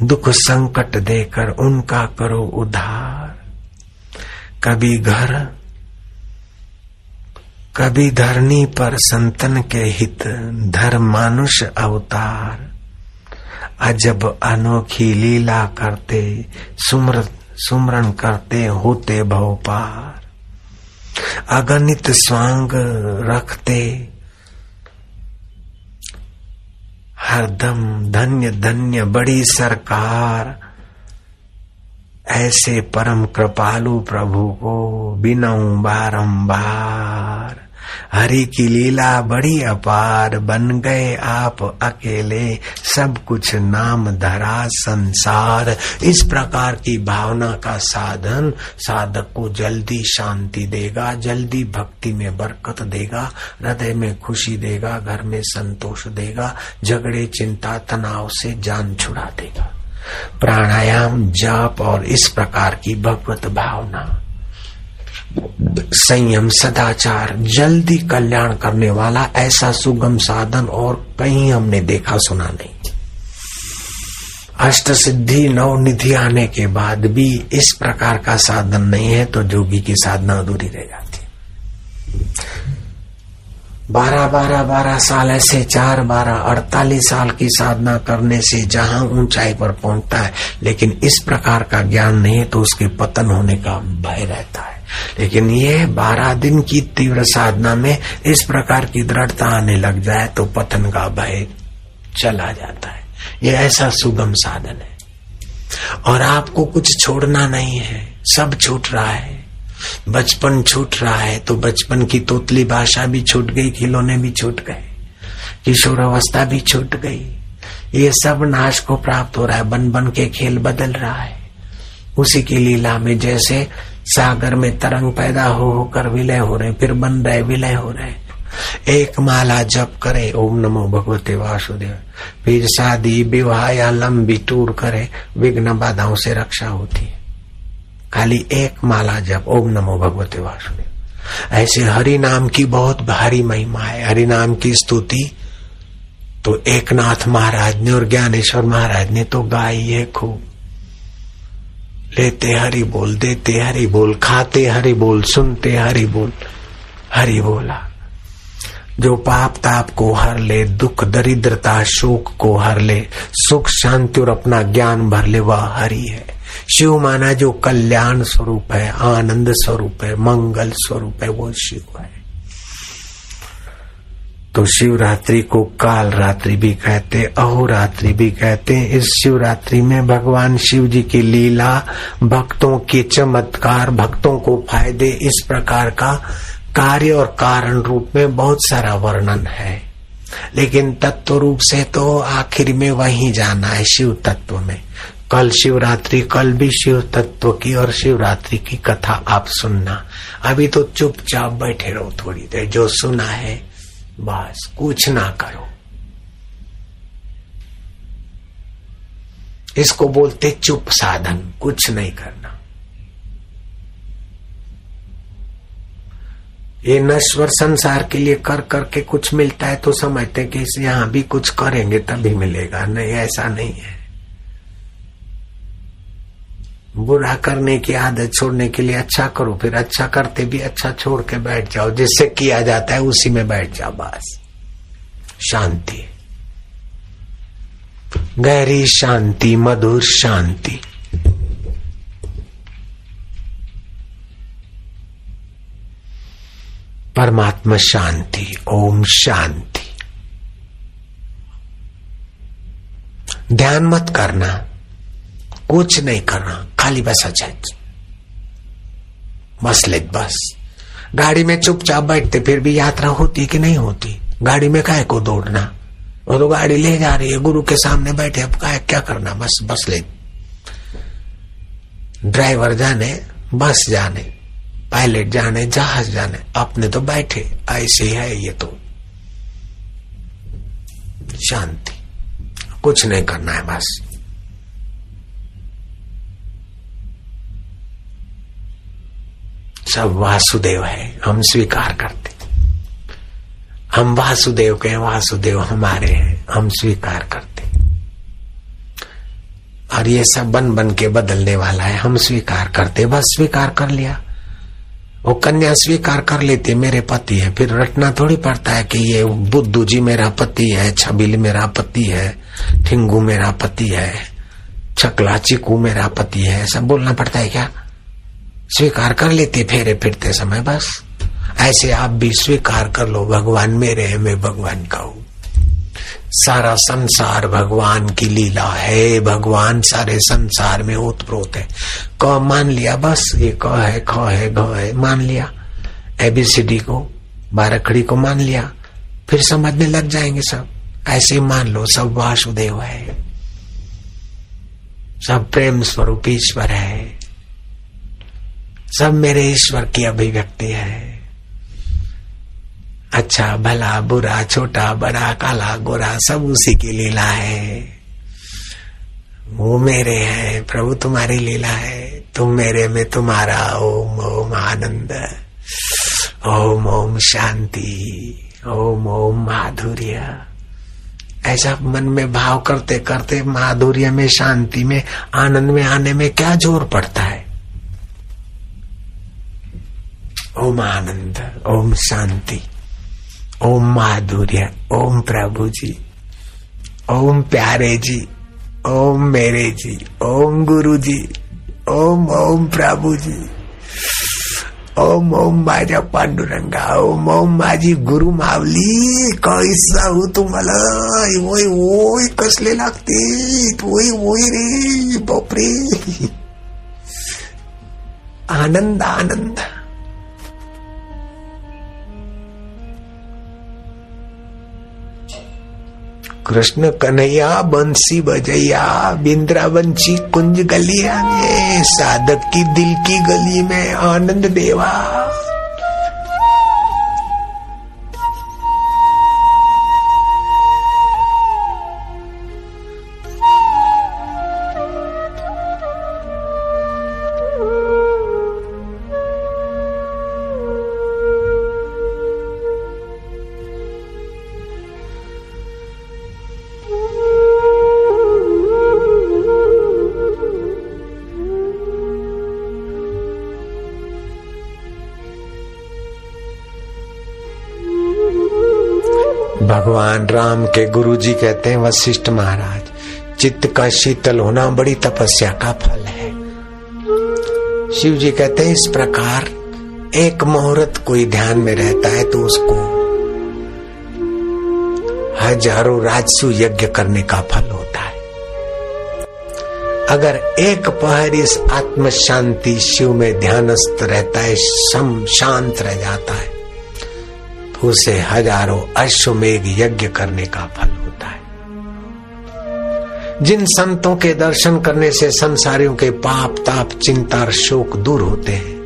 दुख संकट देकर उनका करो उद्धार। कभी घर, कभी धरनी पर संतन के हित धर्म मानुष अवतार। अजब अनोखी लीला करते, सुमर, सुमरण करते होते भवपार। अगणित स्वांग रखते हरदम धन्य धन्य बड़ी सरकार। ऐसे परम कृपालु प्रभु को बिनऊ बारंबार। हरि की लीला बड़ी अपार बन गए आप अकेले। सब कुछ नाम धरा संसार। इस प्रकार की भावना का साधन साधक को जल्दी शांति देगा, जल्दी भक्ति में बरकत देगा, हृदय में खुशी देगा, घर में संतोष देगा, झगड़े, चिंता, तनाव से जान छुड़ा देगा। प्राणायाम, जाप और इस प्रकार की भगवत भावना। संयम, सदाचार, जल्दी कल्याण करने वाला ऐसा सुगम साधन और कहीं हमने देखा सुना नहीं। अष्ट सिद्धि नव निधि आने के बाद भी इस प्रकार का साधन नहीं है तो जोगी की साधना अधूरी रह जाती। बारह बारह बारह साल ऐसे, चार, बारह, अड़तालीस साल की साधना करने से जहाँ ऊंचाई पर पहुँचता है, लेकिन इस प्रकार का ज्ञान नहीं है तो उसके पतन होने का भय रहता है। लेकिन ये बारह दिन की तीव्र साधना में इस प्रकार की दृढ़ता आने लग जाए तो पतन का भय चला जाता है। ये ऐसा सुगम साधन है। और आपको कुछ छोड़ना नहीं है, सब छूट रहा है। बचपन छूट रहा है तो बचपन की तोतली भाषा भी छूट गई, खिलौने भी छूट गए, किशोर अवस्था भी छूट गई। ये सब नाश को प्राप्त हो रहा है बन बन के खेल बदल रहा है। उसी की लीला में जैसे सागर में तरंग पैदा हो होकर विलय हो रहे, फिर बन रहे, विलय हो रहे। एक माला जप करे, ओम नमो भगवते वासुदेव। फिर शादी, विवाह या लंबी टूर करे, विघ्न बाधाओं से रक्षा होती है। खाली एक माला जब, ओम नमो भगवते वासुदेव। ऐसे हरि नाम की बहुत भारी महिमा है, हरि नाम की स्तुति। तो एक नाथ महाराज ने और ज्ञानेश्वर महाराज ने तो गाई है खूब। लेते हरि बोल, देते हरि बोल, खाते हरि बोल, सुनते हरि बोल, हरि बोला। जो पाप ताप को हर ले, दुख दरिद्रता शोक को हर ले, सुख शांति और अपना ज्ञान भर ले, वह हरि है। शिव माना जो कल्याण स्वरूप है, आनंद स्वरूप है, मंगल स्वरूप है, वो शिव है। तो शिवरात्रि को काल रात्रि भी कहते, अहोरात्रि भी कहते, इस शिवरात्रि में भगवान शिव जी की लीला भक्तों के चमत्कार, भक्तों को फ़ायदे, इस प्रकार का कार्य और कारण रूप में बहुत सारा वर्णन है। लेकिन तत्व रूप से तो आखिर में वही जाना है शिव तत्व में। कल शिवरात्रि, कल भी शिव तत्व की और शिवरात्रि की कथा आप सुनना। अभी तो चुपचाप बैठे रहो थोड़ी देर, जो सुना है, बस कुछ ना करो। इसको बोलते चुप साधन, कुछ नहीं करना। ये नश्वर संसार के लिए कर करके कुछ मिलता है तो समझते कि यहाँ भी कुछ करेंगे तभी मिलेगा। नहीं, ऐसा नहीं है। बुरा करने की आदत छोड़ने के लिए अच्छा करो, फिर अच्छा करते भी अच्छा छोड़ के बैठ जाओ। जिससे किया जाता है, उसी में बैठ जाओ बस। शांति। गहरी शांति, मधुर शांति। परमात्मा शांति, ओम शांति। ध्यान मत करना, कुछ नहीं करना। खाली बस बस ले बस। गाड़ी में चुपचाप बैठते फिर भी यात्रा होती कि नहीं होती? गाड़ी में काय को दौड़ना? वो तो गाड़ी ले जा रही है, गुरु के सामने बैठे, अब काय क्या करना? बस बस ले ड्राइवर जाने, बस जाने, पायलट जाने, जहाज़ जाने, अपने तो बैठे, ऐसे ही है ये तो। शांति। कुछ नहीं करना है, बस। सब वासुदेव है, हम स्वीकार करते। हम वासुदेव के वासुदेव हमारे हैं, हम स्वीकार करते। और ये सब बन बन के बदलने वाला है, हम स्वीकार करते, बस स्वीकार कर लिया। वो कन्या स्वीकार कर लेती, मेरे पति है। फिर रटना थोड़ी पड़ता है कि ये बुद्धू जी मेरा पति है, छबिल मेरा पति है, ठिंगू मेरा पति है छकला चिकू मेरा पति है, सब बोलना पड़ता है क्या? स्वीकार कर लेते फेरे फिरते समय बस। ऐसे आप भी स्वीकार कर लो, भगवान मेरे है, मैं भगवान का हूँ। सारा संसार भगवान की लीला है। भगवान सारे संसार में ओतप्रोत है। क मान लिया बस, ये क है, ख है, घ है, मान लिया। एबीसीडी को, बारखड़ी को मान लिया। फिर समझने लग जाएँगे सब। ऐसे मान लो, सब वासुदेव है। सब प्रेम स्वरूप ईश्वर है। सब मेरे ईश्वर की अभिव्यक्ति है। अच्छा भला, बुरा, छोटा, बड़ा, काला, गोरा, सब उसी की लीला है। वो मेरे हैं, प्रभु तुम्हारी लीला है। तुम मेरे में तुम्हारा ओम ओम आनंद, ओम ओम शांति, ओम ओम माधुर्य। ऐसा मन में भाव करते करते माधुर्य में, शांति में, आनंद में आने में क्या ज़ोर पड़ता है? ओम आनंद, ओम शांति, ओम माधुर्य, ओम प्रभु जी, ओम प्यारे जी, ओम मेरे जी, ओम गुरु जी, ओम ओम प्रभु जी, ओम ओम माझ्या पांडुरंगा, ओम ओम माझी गुरु मावली कैसा हो तुम्हाला? ओय ओय कसले लागते ओय ओय रे, बापरे. आनंद आनंद. कृष्ण कन्हैया, बंसी बजैया बिंद्रा बंशी कुंज गलिया में, साधक की दिल की गली में, आनंद देवा। भगवान राम के गुरु जी कहते हैं, वशिष्ठ महाराज, चित्त का शीतल होना बड़ी तपस्या का फल है। शिव जी कहते हैं, इस प्रकार एक मुहूर्त कोई ध्यान में रहता है तो उसको हज़ारों राजसु यज्ञ करने का फल होता है। अगर एक पहर इस आत्म शांति शिव में ध्यानस्थ रहता है सम शांत रह जाता है। उसे हज़ारों अश्वमेघ यज्ञ करने का फल होता है। जिन संतों के दर्शन करने से संसारियों के पाप, ताप, चिंता और शोक दूर होते हैं,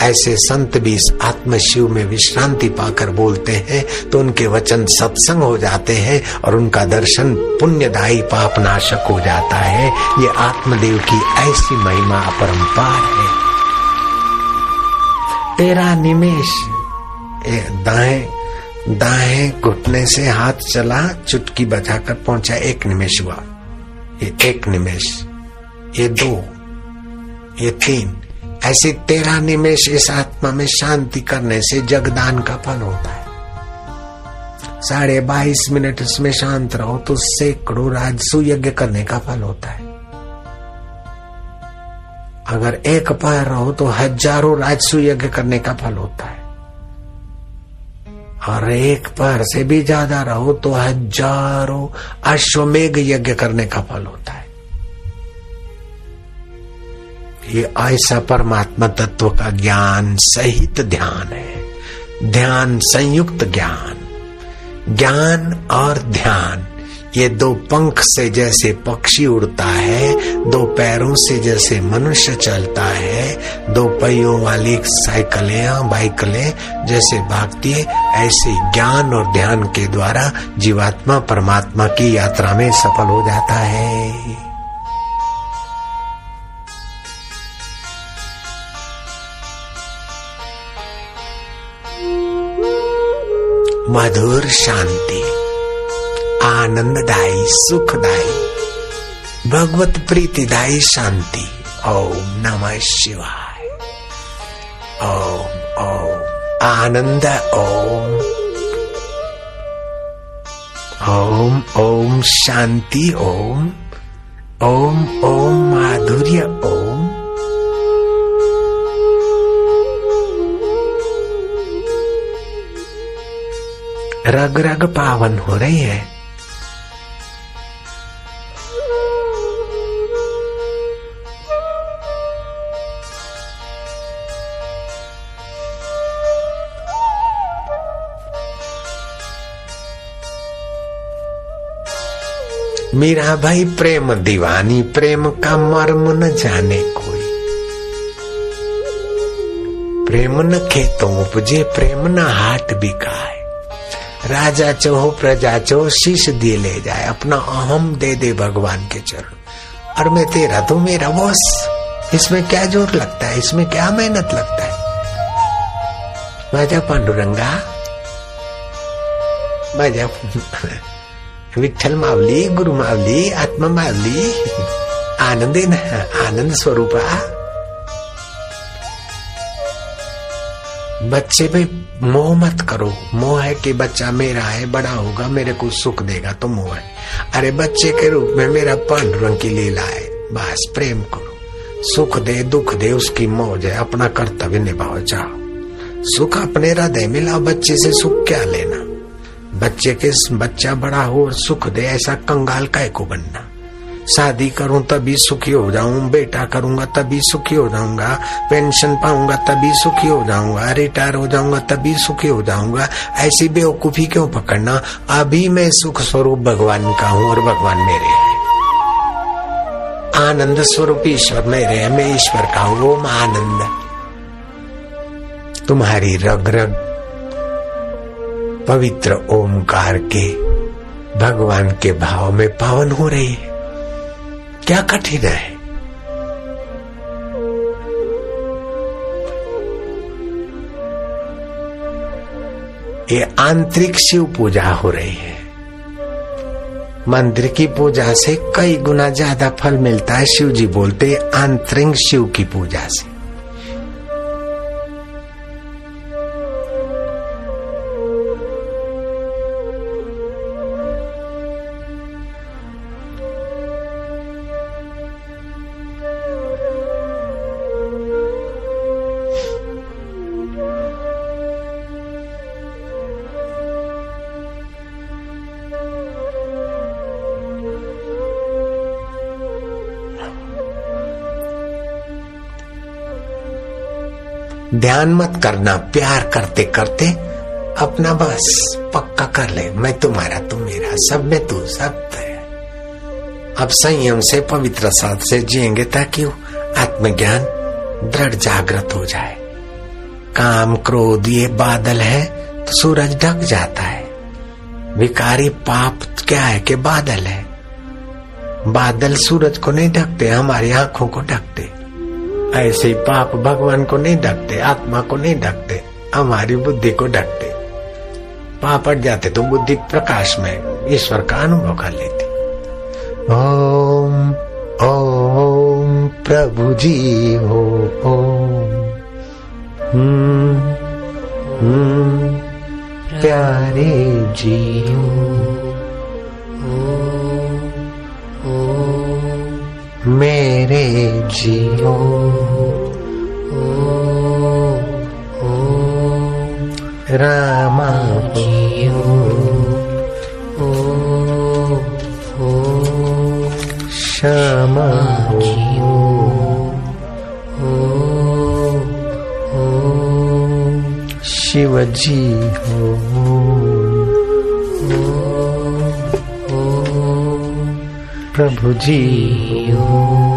ऐसे संत भी इस आत्म शिव में विश्रांति पाकर बोलते हैं तो उनके वचन सत्संग हो जाते हैं और उनका दर्शन पुण्यदायी पाप नाशक हो जाता है। ये आत्मदेव की ऐसी महिमा अपरंपार है। तेरा निमेश दाएँ दाएँ घुटने से हाथ चला, चुटकी बजाकर पहुँचा। एक निमेश हुआ। ये एक निमेश, ये दो, ये तीन। ऐसे तेरह निमेश इस आत्मा में शांति करने से जगदान का फल होता है। साढ़े बाईस मिनट इसमें शांत रहो तो सैकड़ों राजसु यज्ञ करने का फल होता है। अगर एक पैर रहो तो हज़ारों राजसु यज्ञ करने का फल होता है। और एक पर से भी ज़्यादा रहो तो हज़ारों अश्वमेघ यज्ञ करने का फल होता है। ये ऐसा परमात्मा तत्व का ज्ञान सहित ध्यान है। ध्यान संयुक्त ज्ञान। ज्ञान और ध्यान। ये दो पंख से जैसे पक्षी उड़ता है, दो पैरों से जैसे मनुष्य चलता है, दो पहियों वाली साइकिलें, बाइकलें जैसे भागती है, ऐसे ज्ञान और ध्यान के द्वारा जीवात्मा परमात्मा की यात्रा में सफल हो जाता है। मधुर शांति। आनंददायी, सुखदायी, भगवत प्रीतिदायी, शांति। ओम नमः शिवाय। ओम ओम, आनंद, ओम। ओम ओम, शांति, ओम। ओम ओम, माधुर्य, ओम। रग रग पावन हो रही है। मीरा भाई, प्रेम दीवानी, प्रेम का मर्म न जाने कोई। प्रेम न खेतों उपजे, प्रेम न हाट बिकाए। राजा चहो प्रजा चहो शीश दिए ले जाए, अपना अहम दे दे भगवान के चरण। और मैं तेरा तो मेरा बॉस। इसमें क्या ज़ोर लगता है? इसमें क्या मेहनत लगता है? माझा पांडुरंगा। माझा विठ्ठल मावली गुरु मावली आत्मा मावली आनंद आनंद स्वरूपा बच्चे पे मोह मत करो मोह है कि बच्चा मेरा है बड़ा होगा मेरे को सुख देगा तो मोह है अरे बच्चे के रूप में मेरा पांडुरंग की लीला है बस प्रेम करो सुख दे दुख दे उसकी मौज है अपना कर्तव्य निभाओ जाओ सुख अपने हृदय मिला बच्चे से सुख क्या लेना बच्चे के बच्चा बड़ा हो और सुख दे, ऐसा कंगाल काय को बनना? शादी करूँ तभी सुखी हो जाऊँ, बेटा करूँगा तभी सुखी हो जाऊँगा, पेंशन पाऊँगा तभी सुखी हो जाऊँगा, रिटायर हो जाऊँगा तभी सुखी हो जाऊँगा, ऐसी बेवकूफ़ी क्यों पकड़ना? अभी मैं सुख स्वरूप भगवान का हूँ और भगवान मेरे है। आनंद स्वरूप ईश्वर मेरे है, मैं ईश्वर का हूँ ओम आनंद तुम्हारी रग रग पवित्र ओमकार के भगवान के भाव में पावन हो रही है। क्या कठिन है? ये आंतरिक शिव पूजा हो रही है। मंदिर की पूजा से कई गुना ज़्यादा फल मिलता है शिव जी बोलते आंतरिक शिव की पूजा से। ध्यान मत करना, प्यार करते करते अपना बस पक्का कर ले। मैं तुम्हारा, तुम मेरा, सब में तू, सब है अब संयम से, पवित्र साथ से जिएँगे ताकि आत्मज्ञान दृढ़ जागृत हो जाए। काम क्रोध, ये बादल है तो सूरज ढक जाता है। विकारी पाप क्या है कि बादल है? बादल सूरज को नहीं ढकते, हमारी आँखों को ढकते। ऐसे पाप भगवान को नहीं ढकते आत्मा को नहीं ढकते हमारी बुद्धि को ढकते पाप अट जाते तो बुद्धि प्रकाश में ईश्वर का अनुभव कर लेती। ओम ओम प्रभु जी हो ओम। हम्म हम्म प्यारे जी मेरे जियो। रामा जियो। श्यामा जियो। शिव जी हो। प्रभु जी हो